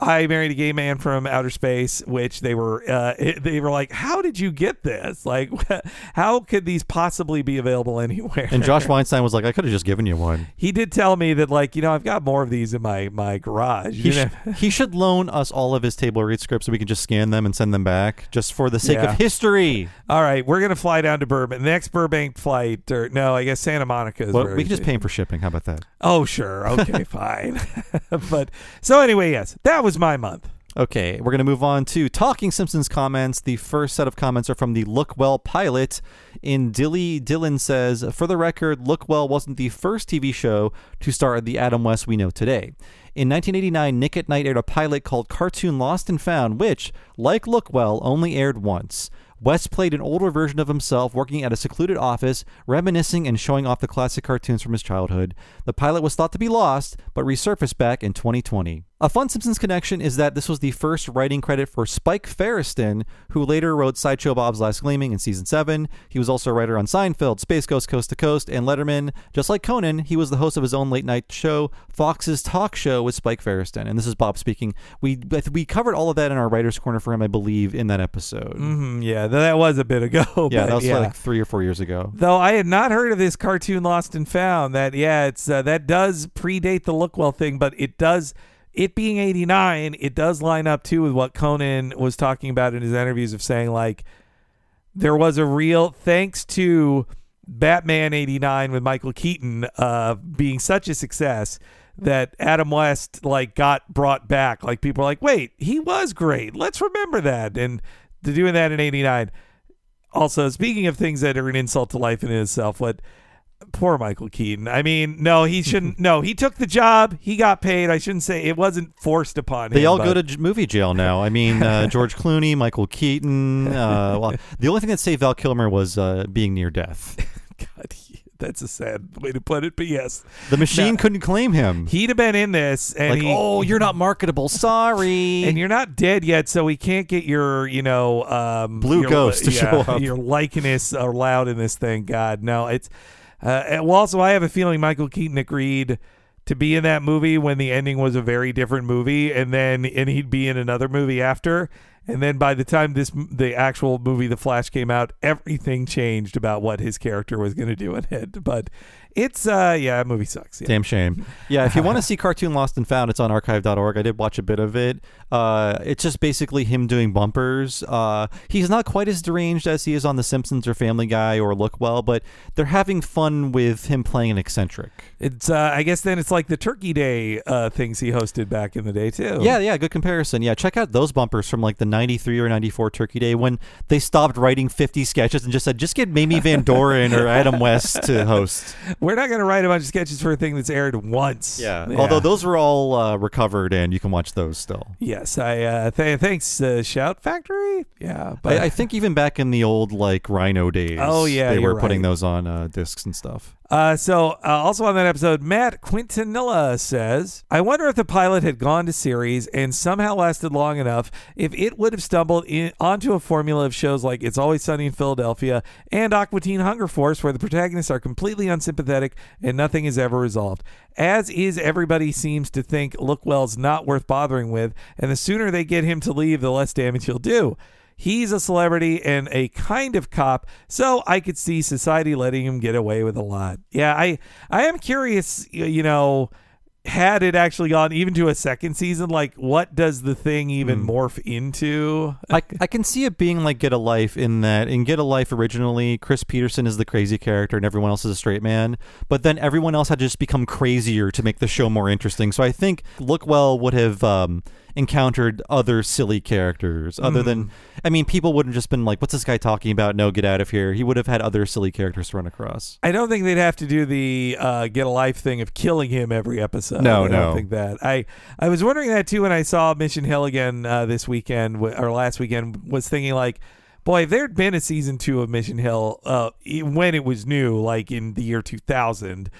I married a gay man from outer space, which they were uh, they were like, "How did you get this? Like, how could these possibly be available anywhere?" And Josh Weinstein was like, I could have just given you one. he did tell me that, like, you know, I've got more of these in my my garage. He, sh- he should loan us all of his table read scripts so we can just scan them and send them back just for the sake Yeah. of history. All right, we're gonna fly down to Burbank. The next Burbank flight, or no, I guess Santa Monica is Well, we can just pay him for shipping. How about that? Oh, sure, okay, fine. but so anyway, yes, that was my month. Okay, we're going to move on to Talking Simpsons comments. The first set of comments are from the Lookwell pilot. In Dilly, Dylan says, For the record, Lookwell wasn't the first TV show to star the Adam West we know today. In 1989, Nick at Nite aired a pilot called Cartoon Lost and Found, which, like Lookwell, only aired once. West played an older version of himself working at a secluded office, reminiscing and showing off the classic cartoons from his childhood. The pilot was thought to be lost, but resurfaced back in 2020. A fun Simpsons connection is that this was the first writing credit for Spike Feresten, who later wrote Sideshow Bob's Last Gleaming in season 7. He was also a writer on Seinfeld, Space Ghost Coast to Coast, and Letterman. Just like Conan, he was the host of his own late night show, Fox's Talk Show with Spike Feresten. And this is Bob speaking. We we covered all of that in our writer's corner for him, I believe, in that episode. Mm, yeah, that was a bit ago. Yeah, that was yeah. like three or four years ago. Though I had not heard of this cartoon Lost and Found. That yeah, it's uh, that does predate the Lookwell thing, but it does. It being 89, it does line up too with what Conan was talking about in his interviews of saying like there was a real thanks to Batman 89 with Michael Keaton uh, being such a success that Adam West like got brought back. Like people are like, wait, he was great. Let's remember that. And to doing that in 89. Also, speaking of things that are an insult to life in itself, what poor Michael Keaton. I mean, no, he shouldn't. no, he took the job. He got paid. I shouldn't say it wasn't forced upon They him. They all go to j- movie jail now. I mean, uh, George Clooney, Michael Keaton. Uh, well, the only thing that saved Val Kilmer was uh, being near death. God, he- that's a sad way to put it, but yes, The machine No. couldn't claim him. he'd have been in this, and like, he, oh, you're not marketable. Sorry. and you're not dead yet, so we can't get your, you know, um, Blue your, ghost to yeah, show up. Your likeness allowed in this thing. God, no, it's. Uh, well, also, I have a feeling Michael Keaton agreed to be in that movie when the ending was a very different movie, and then and he'd be in another movie after. And then by the time this the actual movie The Flash came out, everything changed about what his character was going to do in it. But it's uh yeah, that movie sucks. Yeah. Damn shame. Yeah, if you want to see Cartoon Lost and Found, it's on archive.org. I did watch a bit of it. Uh, it's just basically him doing bumpers. Uh, he's not quite as deranged as he is on The Simpsons or Family Guy or Lookwell, but they're having fun with him playing an eccentric. It's uh I guess then it's like the Turkey Day uh things he hosted back in the day too. Yeah, yeah, good comparison. Yeah, check out those bumpers from like the 93 or 94 Turkey Day when they stopped writing 50 sketches and just said, just get Mamie Van Doren or Adam West to host. We're not going to write a bunch of sketches for a thing that's aired once. Yeah. Although those were all uh, recovered and you can watch those still. Yes, I uh, th- thanks uh, Shout Factory. Yeah, but I, I think even back in the old like Rhino days, Oh, yeah, they were you're putting those on uh, discs and stuff. Uh, so, uh, also on that episode, Matt Quintanilla says, I wonder if the pilot had gone to series and somehow lasted long enough, if it would have stumbled in, onto a formula of shows like It's Always Sunny in Philadelphia and Aqua Teen Hunger Force, where the protagonists are completely unsympathetic and nothing is ever resolved. As is, everybody seems to think Lookwell's not worth bothering with, and the sooner they get him to leave, the less damage he'll do. He's a celebrity and a kind of cop, so I could see society letting him get away with a lot. Yeah, I I am curious, you know, had it actually gone even to a second season, like what does the thing even morph into? I, I can see it being like Get a Life in that in Get a Life originally, Chris Peterson is the crazy character and everyone else is a straight man. But then everyone else had just become crazier to make the show more interesting. So I think Lookwell would have um, encountered other silly characters other than I mean, people wouldn't just been like, "What's this guy talking about? No, get out of here." He would have had other silly characters to run across. I don't think they'd have to do the uh, get a life thing of killing him every episode. No, I no. don't think that. I I was wondering that too when I saw Mission Hill again uh, this weekend or last weekend. Was thinking like, boy, if there'd been a season two of Mission Hill uh, when it was new, like in the year two thousand,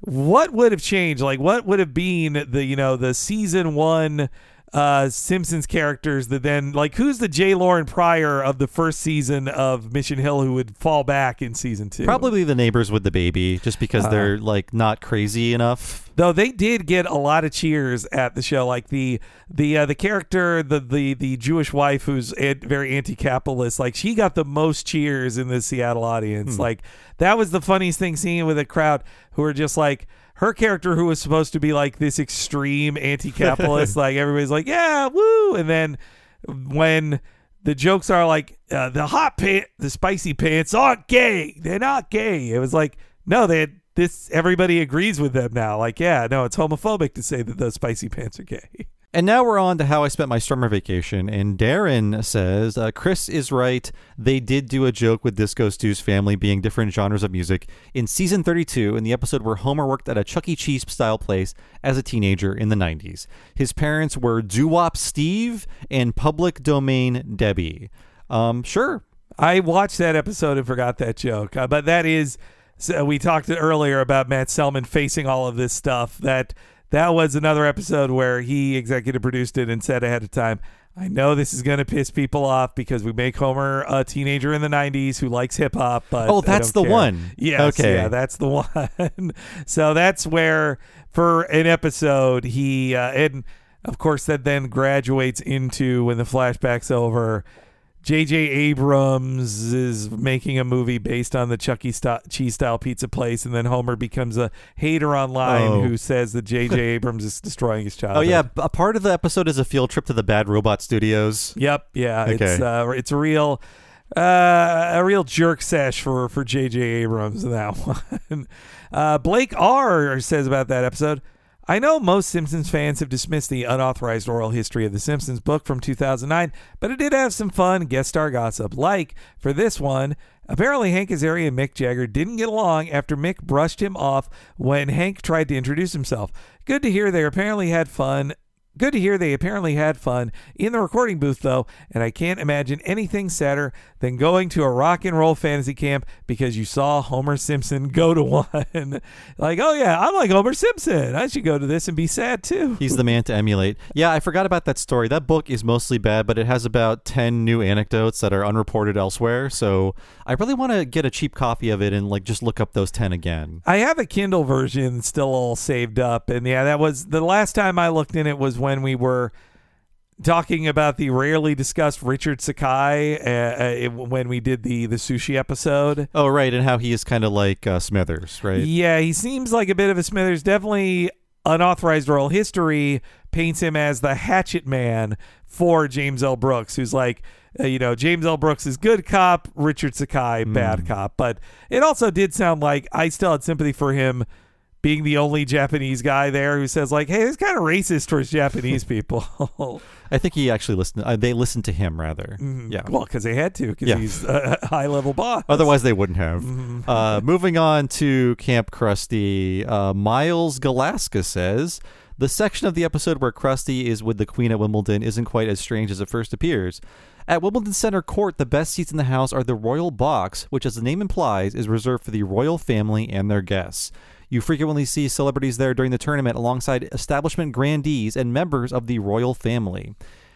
what would have changed? Like, what would have been the you know the season one uh Simpsons characters that then like who's the J. Loren Pryor of the first season of Mission Hill who would fall back in season two? Probably the neighbors with the baby, just because Uh-huh. they're like not crazy enough. Though they did get a lot of cheers at the show, like the the uh, the character, the the the Jewish wife who's very anti-capitalist, like she got the most cheers in the Seattle audience. Like that was the funniest thing seeing it with a crowd who are just like her character, who was supposed to be like this extreme anti-capitalist, like everybody's like, yeah, woo, and then when the jokes are like uh, the hot pant, the spicy pants aren't gay. They're not gay. It was like no, they had this. Everybody agrees with them now. Like yeah, no, it's homophobic to say that those spicy pants are gay. And now we're on to how I spent my summer vacation. And Darren says, uh, Chris is right. They did do a joke with Disco Stew's family being different genres of music in season 32 in the episode where Homer worked at a Chuck E. Cheese style place as a teenager in the 90s. His parents were Doo Wop Steve and Public Domain Debbie. Um, sure. I watched that episode and forgot that joke, uh, but that is. So we talked earlier about Matt Selman facing all of this stuff. That that was another episode where he executive produced it and said ahead of time, I know this is going to piss people off because we make Homer a teenager in the 90s who likes hip hop, but Oh, that's the care. one. Yes, Okay. yeah, that's the one. so that's where for an episode he uh, and of course that then graduates into when the flashback's over. J.J. Abrams is making a movie based on the Chuck E. Sti- Cheese style pizza place, and then Homer becomes a hater online Oh. who says that J.J. Abrams is destroying his childhood. Oh, yeah. A part of the episode is a field trip to the Bad Robot Studios. Yep. Yeah. It's Okay. uh, it's a real uh, a real jerk sesh for for J.J. Abrams in that one. Uh, Blake R says about that episode. I know most Simpsons fans have dismissed the unauthorized oral history of The Simpsons book from 2009, but it did have some fun guest star gossip. Like, for this one, apparently Hank Azaria and Mick Jagger didn't get along after Mick brushed him off when Hank tried to introduce himself. Good to hear they apparently had fun. Good to hear they apparently had fun in the recording booth, though, and I can't imagine anything sadder than going to a rock and roll fantasy camp because you saw Homer Simpson go to one. like, oh yeah, I'm like Homer Simpson. I should go to this and be sad too. He's the man to emulate. Yeah, I forgot about that story. That book is mostly bad, but it has about 10 new anecdotes that are unreported elsewhere. So I really want to get a cheap copy of it and like just look up those 10 again. I have a Kindle version still all saved up, and yeah, that was the last time I looked in it was when we were talking about the rarely discussed Richard Sakai uh, uh, when we did the the sushi episode. Oh, right. And how he is kind of like uh, Smithers, right? Yeah, he seems like a bit of a Smithers. Definitely unauthorized oral history paints him as the hatchet man for James L. Brooks, who's like, uh, you know, James L. Brooks is good cop, Richard Sakai bad cop. But it also did sound like I still had sympathy for him being the only Japanese guy there who says like, hey, it's kind of racist towards Japanese people. I think he actually listened. Uh, they listened to him rather. Yeah. well, because they had to, because Yeah. he's a high level boss. Otherwise, they wouldn't have. Mm-hmm. Uh, moving on to Camp Krusty, uh, Miles Galaska says the section of the episode where Krusty is with the Queen at Wimbledon isn't quite as strange as it first appears. At Wimbledon Center Court, the best seats in the house are the Royal Box, which, as the name implies, is reserved for the royal family and their guests. You frequently see celebrities there during the tournament alongside establishment grandees and members of the royal family.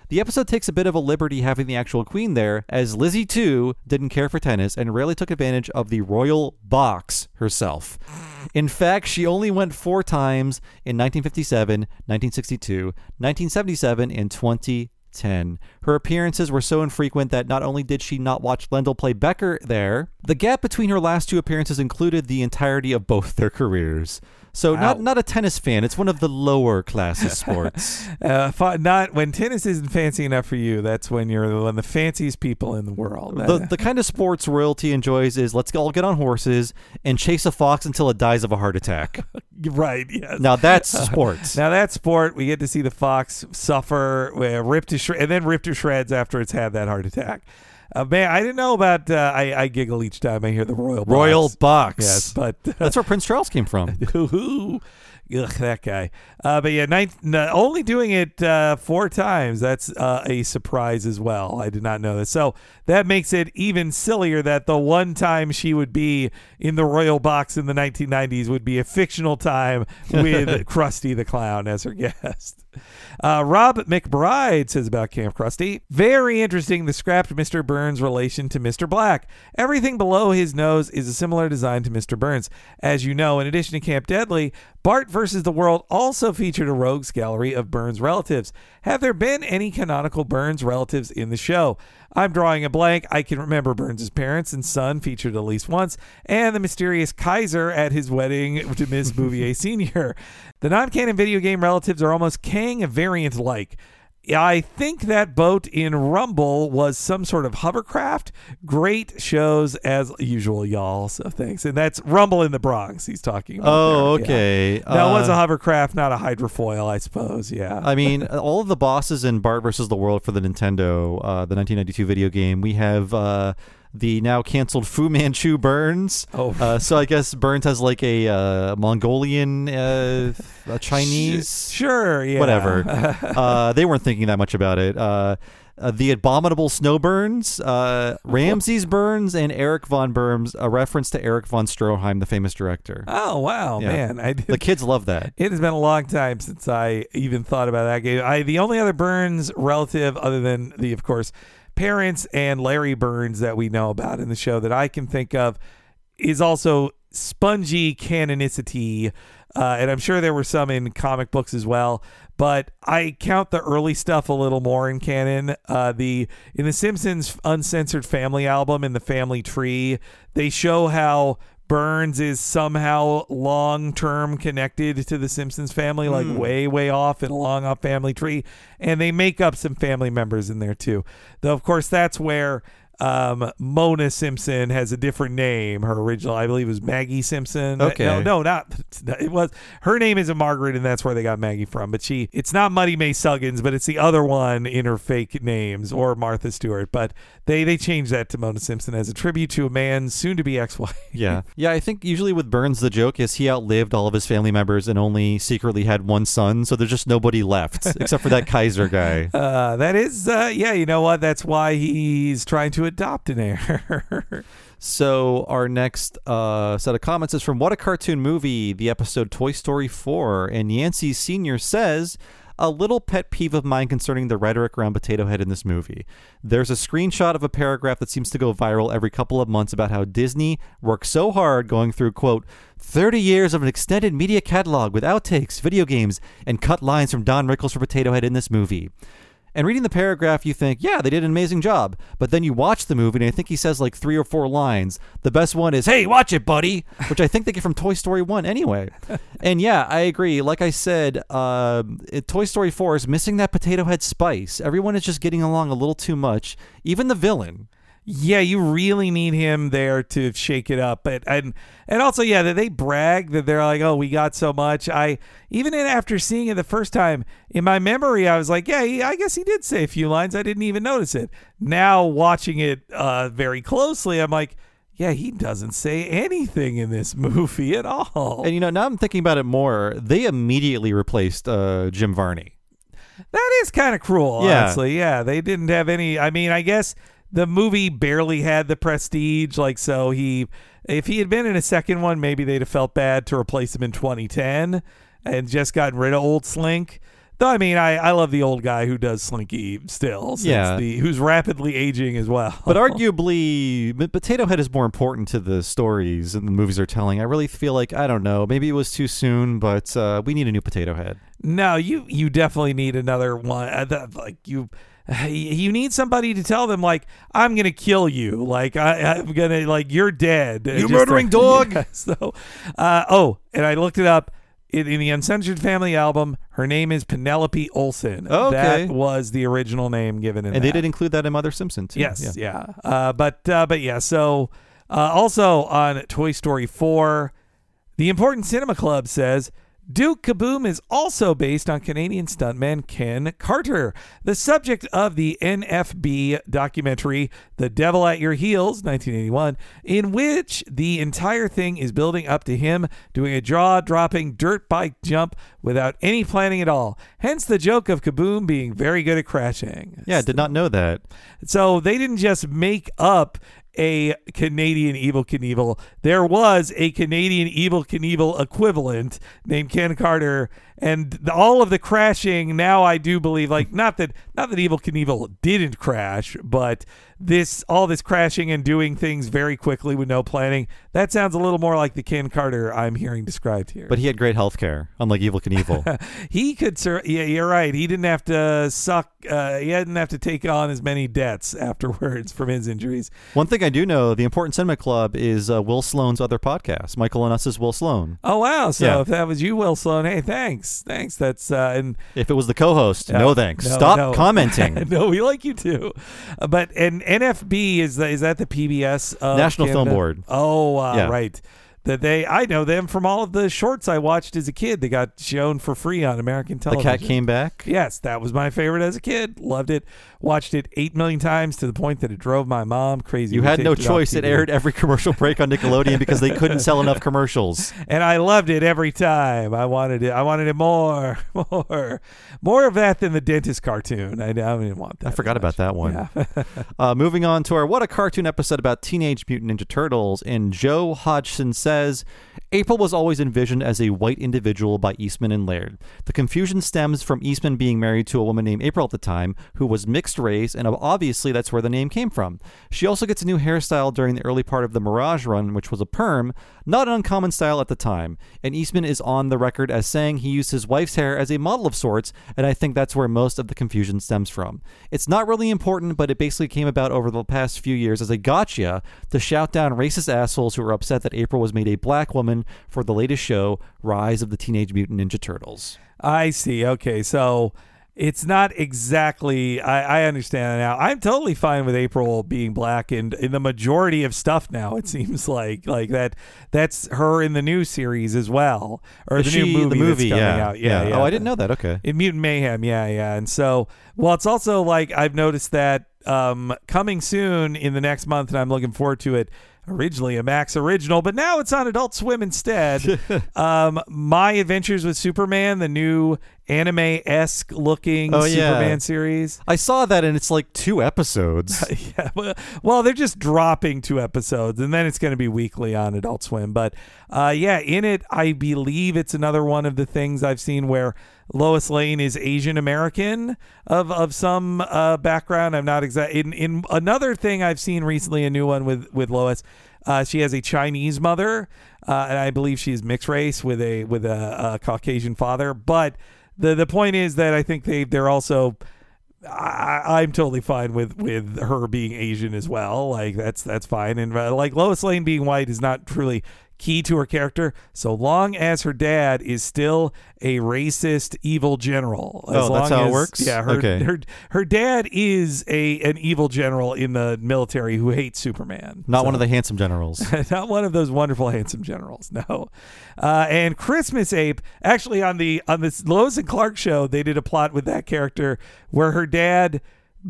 The episode takes a bit of a liberty having the actual queen there, as Lizzie too didn't care for tennis and rarely took advantage of the royal box herself. In fact, she only went four times in 1957, 1962, 1977, and 2010. Her appearances were so infrequent that not only did she not watch Lendl play Becker there, the gap between her last two appearances included the entirety of both their careers. So not Wow. not a tennis fan. It's one of the lower classes sports. Uh, not when tennis isn't fancy enough for you. That's when you're one of the fanciest people in the world. the, the kind of sports royalty enjoys is let's all get on horses and chase a fox until it dies of a heart attack. right? Yes. Now that's sports. Now that sport, we get to see the fox suffer, uh, ripped to shred, and then ripped to shreds after it's had that heart attack. Uh, man, I didn't know about. Uh, I, I giggle each time I hear the royal box. Royal box. Yes, but That's where Prince Charles came from. Ugh, that guy. Uh, but yeah, nine, no, only doing it uh, four times. That's uh, a surprise as well. I did not know this. So that makes it even sillier that the one time she would be in the royal box in the 1990s would be a fictional time with Krusty the Clown as her guest. Uh, Rob McBride says about Camp Krusty. Very interesting, the scrapped Mr. Burns relation to Mr. Black. Everything below his nose is a similar design to Mr. Burns. As you know, in addition to Camp Deadly, Bart vs. the World also featured a rogues gallery of Burns relatives. Have there been any canonical Burns relatives in the show? I'm drawing a blank. I can remember Burns' parents and son featured at least once, and the mysterious Kaiser at his wedding to Miss Bouvier Sr. The non canon video game relatives are almost Kang variant like. I think that boat in Rumble was some sort of hovercraft. Great shows as usual, y'all. So thanks. And that's Rumble in the Bronx. He's talking about. Oh, there. Yeah. okay. That was a Uh, hovercraft, not a hydrofoil, I suppose. Yeah. I mean, all of the bosses in Bart versus the World for the Nintendo, uh, the 1992 video game, we have uh, the now canceled Fu Manchu Burns. Oh. Uh, so I guess Burns has like a uh, Mongolian, uh, a Chinese, Sure. Yeah. whatever. uh, they weren't thinking that much about it. Uh, uh, the abominable snow burns, uh, Ramses Burns, and Eric von Burns, a reference to Erich von Stroheim, the famous director. oh wow, Yeah. man! I did. The kids love that. It has been a long time since I even thought about that game. I the only other Burns relative, other than the of course parents and Larry Burns that we know about in the show that I can think of, is also spongy canonicity, uh, and I'm sure there were some in comic books as well. But I count the early stuff a little more in canon. Uh, the in the Simpsons uncensored family album in the Family Tree, they show how Burns is somehow long term connected to the Simpsons family, like hmm. way, way off in a long off family tree. And they make up some family members in there too. Though, of course, that's where um, Mona Simpson has a different name. Her original, I believe, was Maggie Simpson. Okay. No, no, not it was her name isn't Margaret, and that's where they got Maggie from. But she, it's not Muddy Mae Suggins, but it's the other one in her fake names or Martha Stewart. But they they changed that to Mona Simpson as a tribute to a man soon to be ex-wife. Yeah. Yeah, I think usually with Burns, the joke is he outlived all of his family members and only secretly had one son, so there's just nobody left except for that Kaiser guy. Uh, that is, uh, yeah, you know what? That's why he's trying to adopt an heir. So our next uh, set of comments is from What a Cartoon Movie, the episode Toy Story 4. And Yancey Sr. says, a little pet peeve of mine concerning the rhetoric around Potato Head in this movie. There's a screenshot of a paragraph that seems to go viral every couple of months about how Disney worked so hard going through, quote, 30 years of an extended media catalog with outtakes, video games, and cut lines from Don Rickles for Potato Head in this movie. And reading the paragraph, you think, yeah, they did an amazing job. But then you watch the movie, and I think he says like three or four lines. The best one is, hey, watch it, buddy, which I think they get from Toy Story 1 anyway. and yeah, I agree. Like I said, uh, Toy Story 4 is missing that potato head spice. Everyone is just getting along a little too much, even the villain. Yeah, you really need him there to shake it up. But and and also, yeah, that they brag that they're like, oh, we got so much. I even in, after seeing it the first time in my memory, I was like, yeah, he, I guess he did say a few lines. I didn't even notice it. Now watching it uh, very closely, I'm like. Yeah, he doesn't say anything in this movie at all. And you know, now I'm thinking about it more. They immediately replaced uh, Jim Varney. That is kind of cruel, Yeah. honestly. Yeah, they didn't have any. I mean, I guess the movie barely had the prestige. Like, so he, if he had been in a second one, maybe they'd have felt bad to replace him in 2010 and just gotten rid of old Slink. Though, I mean, I, I love the old guy who does Slinky still. since Yeah. The, who's rapidly aging as well. But arguably, Potato Head is more important to the stories and the movies are telling. I really feel like I don't know. Maybe it was too soon, but uh, we need a new Potato Head. No, you you definitely need another one. Uh, like you, you need somebody to tell them like I'm gonna kill you. Like I, I'm gonna like you're dead. You Just murdering dog! Yeah, so, uh, oh, and I looked it up. In, in the Uncensored Family album, her name is Penelope Olsen. Oh, okay. That was the original name given in And they that. did include that in Mother Simpson too. Yes, yeah. Uh, but uh, but yeah. So uh, also on Toy Story four, the Important Cinema Club says. Duke Kaboom is also based on Canadian stuntman Ken Carter, the subject of the NFB documentary The Devil at Your Heels, 1981, in which the entire thing is building up to him doing a jaw dropping dirt bike jump without any planning at all. Hence the joke of Kaboom being very good at crashing. Yeah, I did not know that. So they didn't just make up a Canadian Evel Knievel. There was a Canadian Evel Knievel equivalent named Ken Carter, and the, all of the crashing. Now I do believe, like, not that not that Evel Knievel didn't crash, but this all this crashing and doing things very quickly with no planning. That sounds a little more like the Ken Carter I'm hearing described here. But he had great health care, unlike Evel Knievel. he could sur- yeah you're right he didn't have to suck uh, he didn't have to take on as many debts afterwards from his injuries One thing I do know, the Important Cinema Club is uh, Will Sloan's other podcast. Michael and us is Will Sloan. oh wow so Yeah. if that was you will sloan hey thanks thanks, thanks. That's uh, and If it was the co-host, Yeah. no thanks. No, Stop no. commenting. no, we like you too. Uh, but and NFB is the, is that the PBS of National Film Board. Oh, uh, Yeah. right. That they I know them from all of the shorts I watched as a kid. They got shown for free on American television. the cat came back. Yes, that was my favorite as a kid. Loved it. Watched it eight million times to the point that it drove my mom crazy. You We had no off choice. It aired every commercial break on Nickelodeon because they couldn't sell enough commercials. and I loved it every time. I wanted it. I wanted it more, more, more of that than the dentist cartoon. I, I didn't want that. I forgot about that one. Yeah. Uh, moving on to our What a Cartoon episode about Teenage Mutant Ninja Turtles. And Joe Hodgson says April was always envisioned as a white individual by Eastman and Laird. The confusion stems from Eastman being married to a woman named April at the time who was mixed race, and obviously that's where the name came from. She also gets a new hairstyle during the early part of the Mirage run, which was a perm, not an uncommon style at the time. And Eastman is on the record as saying he used his wife's hair as a model of sorts, and I think that's where most of the confusion stems from. It's not really important, but it basically came about over the past few years as a gotcha to shout down racist assholes who were upset that April was made a black woman for the latest show, Rise of the Teenage Mutant Ninja Turtles. I see. Okay, so it's not exactly. I, I understand now. I'm totally fine with April being black, and in the majority of stuff now, it seems like like that. That's her in the new series as well, or Is the new movie, the movie, coming yeah, out. Yeah, yeah. Oh, I didn't know that. Okay. in Mutant Mayhem, yeah, yeah. And so, well, it's also like I've noticed that um, coming soon in the next month, and I'm looking forward to it. Originally a Max original, but now it's on Adult Swim instead. um, My Adventures with Superman, the new anime esque looking Oh, yeah. Superman series. I saw that, and it's like two episodes. yeah, well, well, they're just dropping two episodes, and then it's going to be weekly on Adult Swim. But uh, yeah, in it, I believe it's another one of the things I've seen where Lois Lane is Asian American of of some uh, background. I'm not exact. In in another thing I've seen recently, a new one with with Lois. Uh, she has a Chinese mother, uh, and I believe she's mixed race with a with a, a Caucasian father. But the the point is that I think they they're also I, I'm totally fine with with her being Asian as well. Like that's that's fine, and uh, like Lois Lane being white is not truly key to her character, so long as her dad is still a racist, evil general. As Oh, that's how it works? Yeah, her, Okay. her her dad is a an evil general in the military who hates Superman. Not So- one of the handsome generals. not one of those wonderful handsome generals no uh, and christmas ape actually on the on this lois and clark show they did a plot with that character where her dad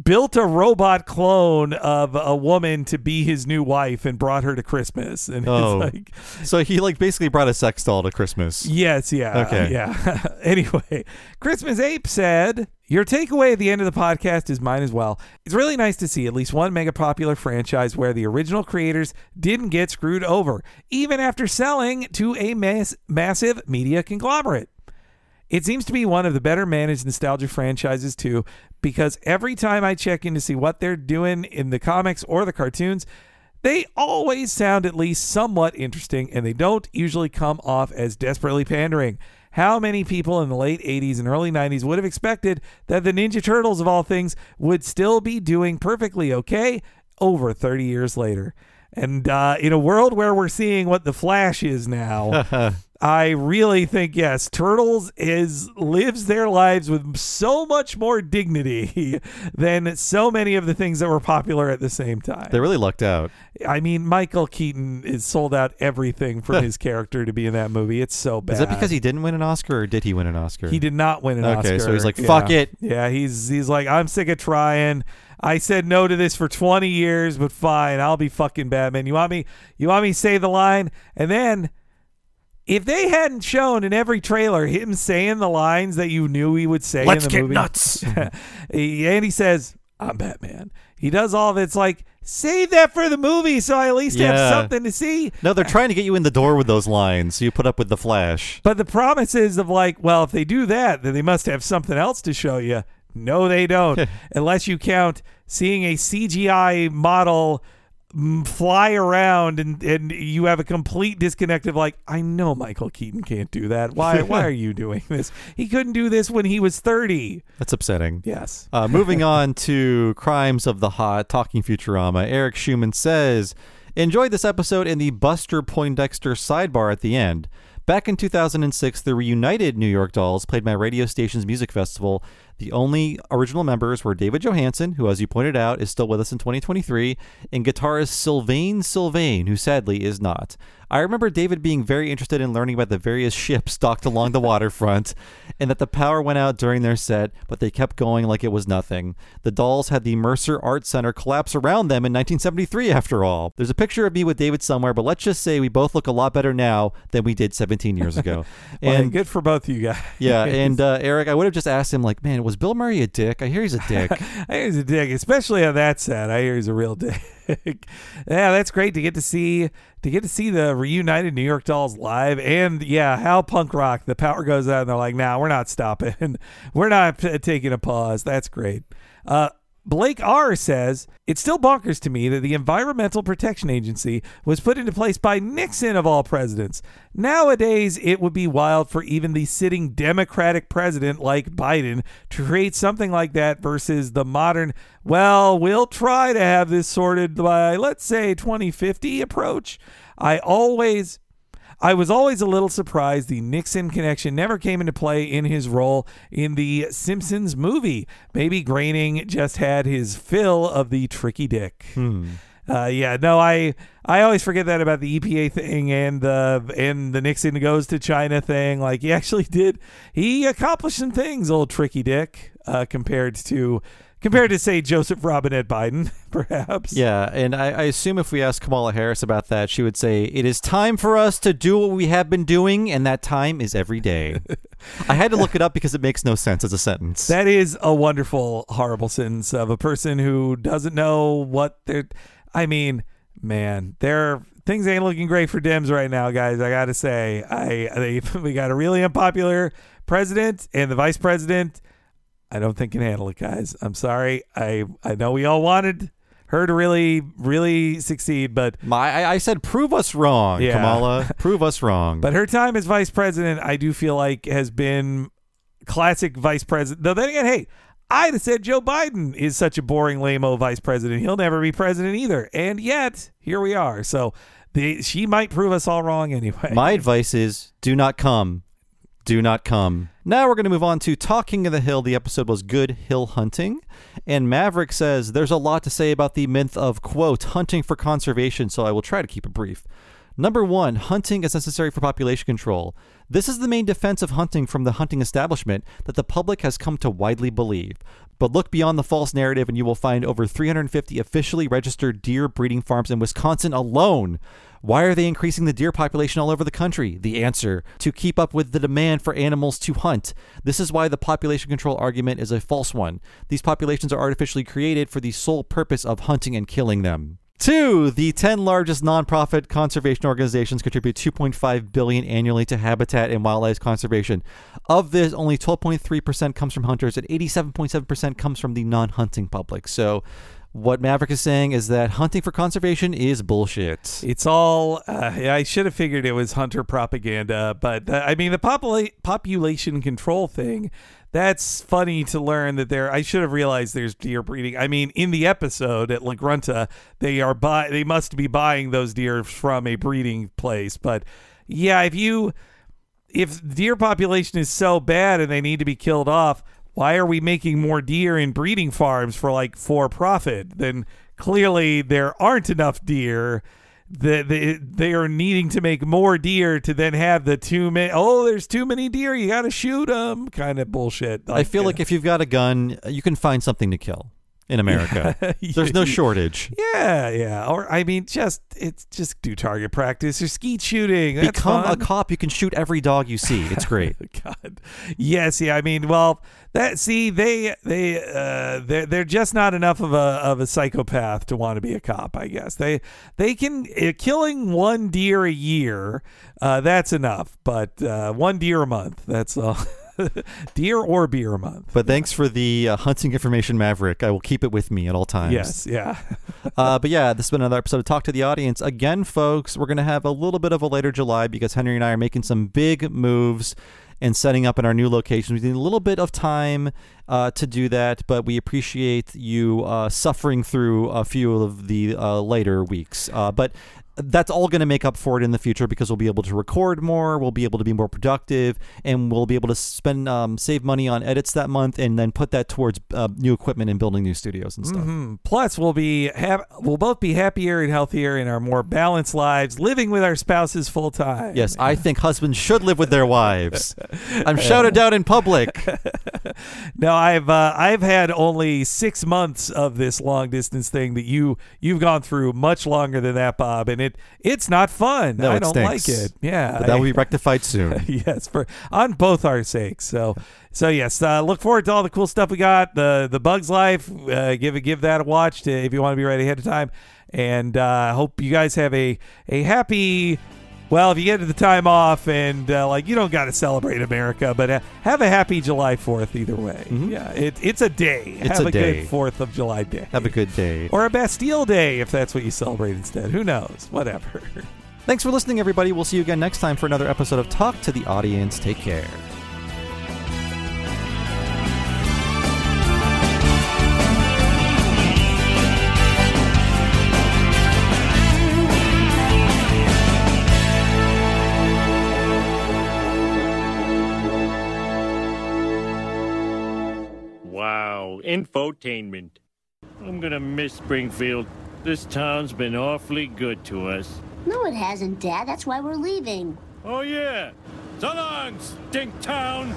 built a robot clone of a woman to be his new wife and brought her to christmas and Oh. it's like so he like basically brought a sex doll to Christmas. Yes, yeah. Uh, okay. Yeah. anyway, Christmas Ape said, Your takeaway at the end of the podcast is mine as well. It's really nice to see at least one mega popular franchise where the original creators didn't get screwed over, even after selling to a mass- massive media conglomerate. It seems to be one of the better managed nostalgia franchises, too, because every time I check in to see what they're doing in the comics or the cartoons, they always sound at least somewhat interesting and they don't usually come off as desperately pandering. How many people in the late 80s and early 90s would have expected that the Ninja Turtles, of all things, would still be doing perfectly okay over 30 years later? And uh, in a world where we're seeing what the Flash is now, I really think yes, Turtles is lives their lives with so much more dignity than so many of the things that were popular at the same time. They really lucked out. I mean, Michael Keaton is sold out everything from his character to be in that movie. It's so bad. Is that because he didn't win an Oscar, or did he win an Oscar? He did not win an Okay, Oscar. Okay, so he's like, Yeah. "Fuck it." Yeah, he's he's like, I'm sick of trying. I said no to this for 20 years, but fine, I'll be fucking Batman. You want me? You want me to say the line? And then, if they hadn't shown in every trailer him saying the lines that you knew he would say Let's in the get movie, nuts. and he says, "I'm Batman." He does all of it. It's like save that for the movie, so I at least have something to see. No, they're trying to get you in the door with those lines, so you put up with the Flash. But the promises of like, well, if they do that, then they must have something else to show you. No, they don't, unless you count seeing a CGI model fly around and and you have a complete disconnect of like, I know Michael Keaton can't do that. Why why are you doing this? He couldn't do this when he was thirty. That's upsetting. Yes. Uh, moving on to Crimes of the Hot, Talking Futurama, Eric Schumann says, Enjoyed this episode in the Buster Poindexter sidebar at the end. Back in 2006, the reunited New York Dolls played my radio station's music festival. The only original members were David Johansen, who, as you pointed out, is still with us in 2023, and guitarist Sylvain Sylvain, who sadly is not. I remember David being very interested in learning about the various ships docked along the waterfront, and that the power went out during their set, but they kept going like it was nothing. The dolls had the Mercer Art Center collapse around them in 1973, after all. There's a picture of me with David somewhere, but let's just say we both look a lot better now than we did 17 years ago. Well, and good for both of you guys. yeah, and uh, Eric, I would have just asked him, like, man, was Bill Murray a dick? I hear he's a dick. I hear he's a dick, especially on that set. I hear he's a real dick. yeah, that's great to get to see to get to see the reunited New York Dolls live, and yeah, how punk rock. The power goes out, and they're like, "Nah, we're not stopping. we're not taking a pause." That's great. Uh, Blake R says, It's still bonkers to me that the Environmental Protection Agency was put into place by Nixon of all presidents. Nowadays, it would be wild for even the sitting Democratic president like Biden to create something like that versus the modern, well, we'll try to have this sorted by, let's say, 2050 approach. I always I was always a little surprised the Nixon connection never came into play in his role in the Simpsons movie. Maybe Groening just had his fill of the tricky dick. Uh, yeah, no, I I always forget that about the EPA thing and the and the Nixon goes to China thing. Like he actually did, he accomplished some things, old tricky dick, uh, compared to compared to say Joseph Robinette Biden, perhaps. Yeah, and I, I assume if we asked Kamala Harris about that, she would say, It is time for us to do what we have been doing, and that time is every day. I had to look it up because it makes no sense as a sentence. That is a wonderful, horrible sentence of a person who doesn't know what they're. I mean, man, they're things ain't looking great for Dems right now, guys. I gotta say, I they we got a really unpopular president and the vice president. I don't think can handle it, guys. I'm sorry. I I know we all wanted her to really really succeed, but My, I, I said, prove us wrong, Yeah. Kamala. prove us wrong. But her time as vice president, I do feel like has been classic vice president. Though then again, hey, I'd have said Joe Biden is such a boring, lame-o vice president. He'll never be president either. And yet, here we are. So the, she might prove us all wrong anyway. My advice is do not come. Do not come. Now we're going to move on to Talking of the Hill. The episode was Good Hill Hunting. And Maverick says there's a lot to say about the myth of, quote, hunting for conservation, so I will try to keep it brief. Number one, hunting is necessary for population control. This is the main defense of hunting from the hunting establishment that the public has come to widely believe. But look beyond the false narrative and you will find over 350 officially registered deer breeding farms in Wisconsin alone. Why are they increasing the deer population all over the country? The answer to keep up with the demand for animals to hunt. This is why the population control argument is a false one. These populations are artificially created for the sole purpose of hunting and killing them. Two, the 10 largest nonprofit conservation organizations contribute 2.5 billion annually to habitat and wildlife conservation. Of this, only 12.3% comes from hunters and 87.7% comes from the non-hunting public. So, what Maverick is saying is that hunting for conservation is bullshit. It's all. Uh, I should have figured it was hunter propaganda, but uh, I mean the popula- population control thing. That's funny to learn that there. I should have realized there's deer breeding. I mean, in the episode at La Grunta, they are buy. They must be buying those deer from a breeding place. But yeah, if you if deer population is so bad and they need to be killed off, why are we making more deer in breeding farms for like for profit? Then clearly there aren't enough deer. That they, they are needing to make more deer to then have the too many. Oh, there's too many deer. You got to shoot them. Kind of bullshit. I feel like uh, if you've got a gun, you can find something to kill in America. There's no shortage. Yeah, yeah. Or I mean, just it's just do target practice or skeet shooting. That's Become fun. a cop. You can shoot every dog you see. It's great. God. Yes, yeah. I mean, well, that see, they they uh they're, they're just not enough of a of a psychopath to want to be a cop. I guess they they can uh, killing one deer a year. Uh, that's enough, but uh, one deer a month. That's all. deer or beer a month. But thanks for the uh, hunting information, Maverick. I will keep it with me at all times. Yes, yeah. uh, but yeah, this has been another episode of Talk to the Audience. Again, folks, we're going to have a little bit of a later July because Henry and I are making some big moves and setting up in our new location. We need a little bit of time uh, to do that, but we appreciate you uh, suffering through a few of the uh, later weeks. Uh, but that's all going to make up for it in the future because we'll be able to record more, we'll be able to be more productive, and we'll be able to spend um, save money on edits that month, and then put that towards uh, new equipment and building new studios and stuff. Mhm. Plus, we'll be hap- we'll both be happier and healthier in our more balanced lives, living with our spouses full time. Yes, I think husbands should live with their wives. I'm shouted out in public. No, I've uh, I've had only six months of this long distance thing that you you've gone through much longer than that, Bob, and it it's not fun. No, I don't stinks. like it. Yeah, But that will be rectified soon. yes, for on both our sakes. So, so yes, uh, look forward to all the cool stuff we got. The the Bugs Life, uh, give give that a watch to, if you want to be ready ahead of time. And uh, hope you guys have a a happy. Well, if you get the time off and uh, like you don't got to celebrate America, but uh, have a happy July Fourth either way. Yeah, it, it's a day. Mm-hmm. It's have a a, day. good Fourth of July day. Have a good day. or a Bastille Day if that's what you celebrate instead. Who knows? Whatever. Thanks for listening, everybody. We'll see you again next time for another episode of Talk to the Audience. Take care. Infotainment. I'm gonna miss Springfield. This town's been awfully good to us. No, it hasn't, Dad. That's why we're leaving. Oh yeah. So long, stink town!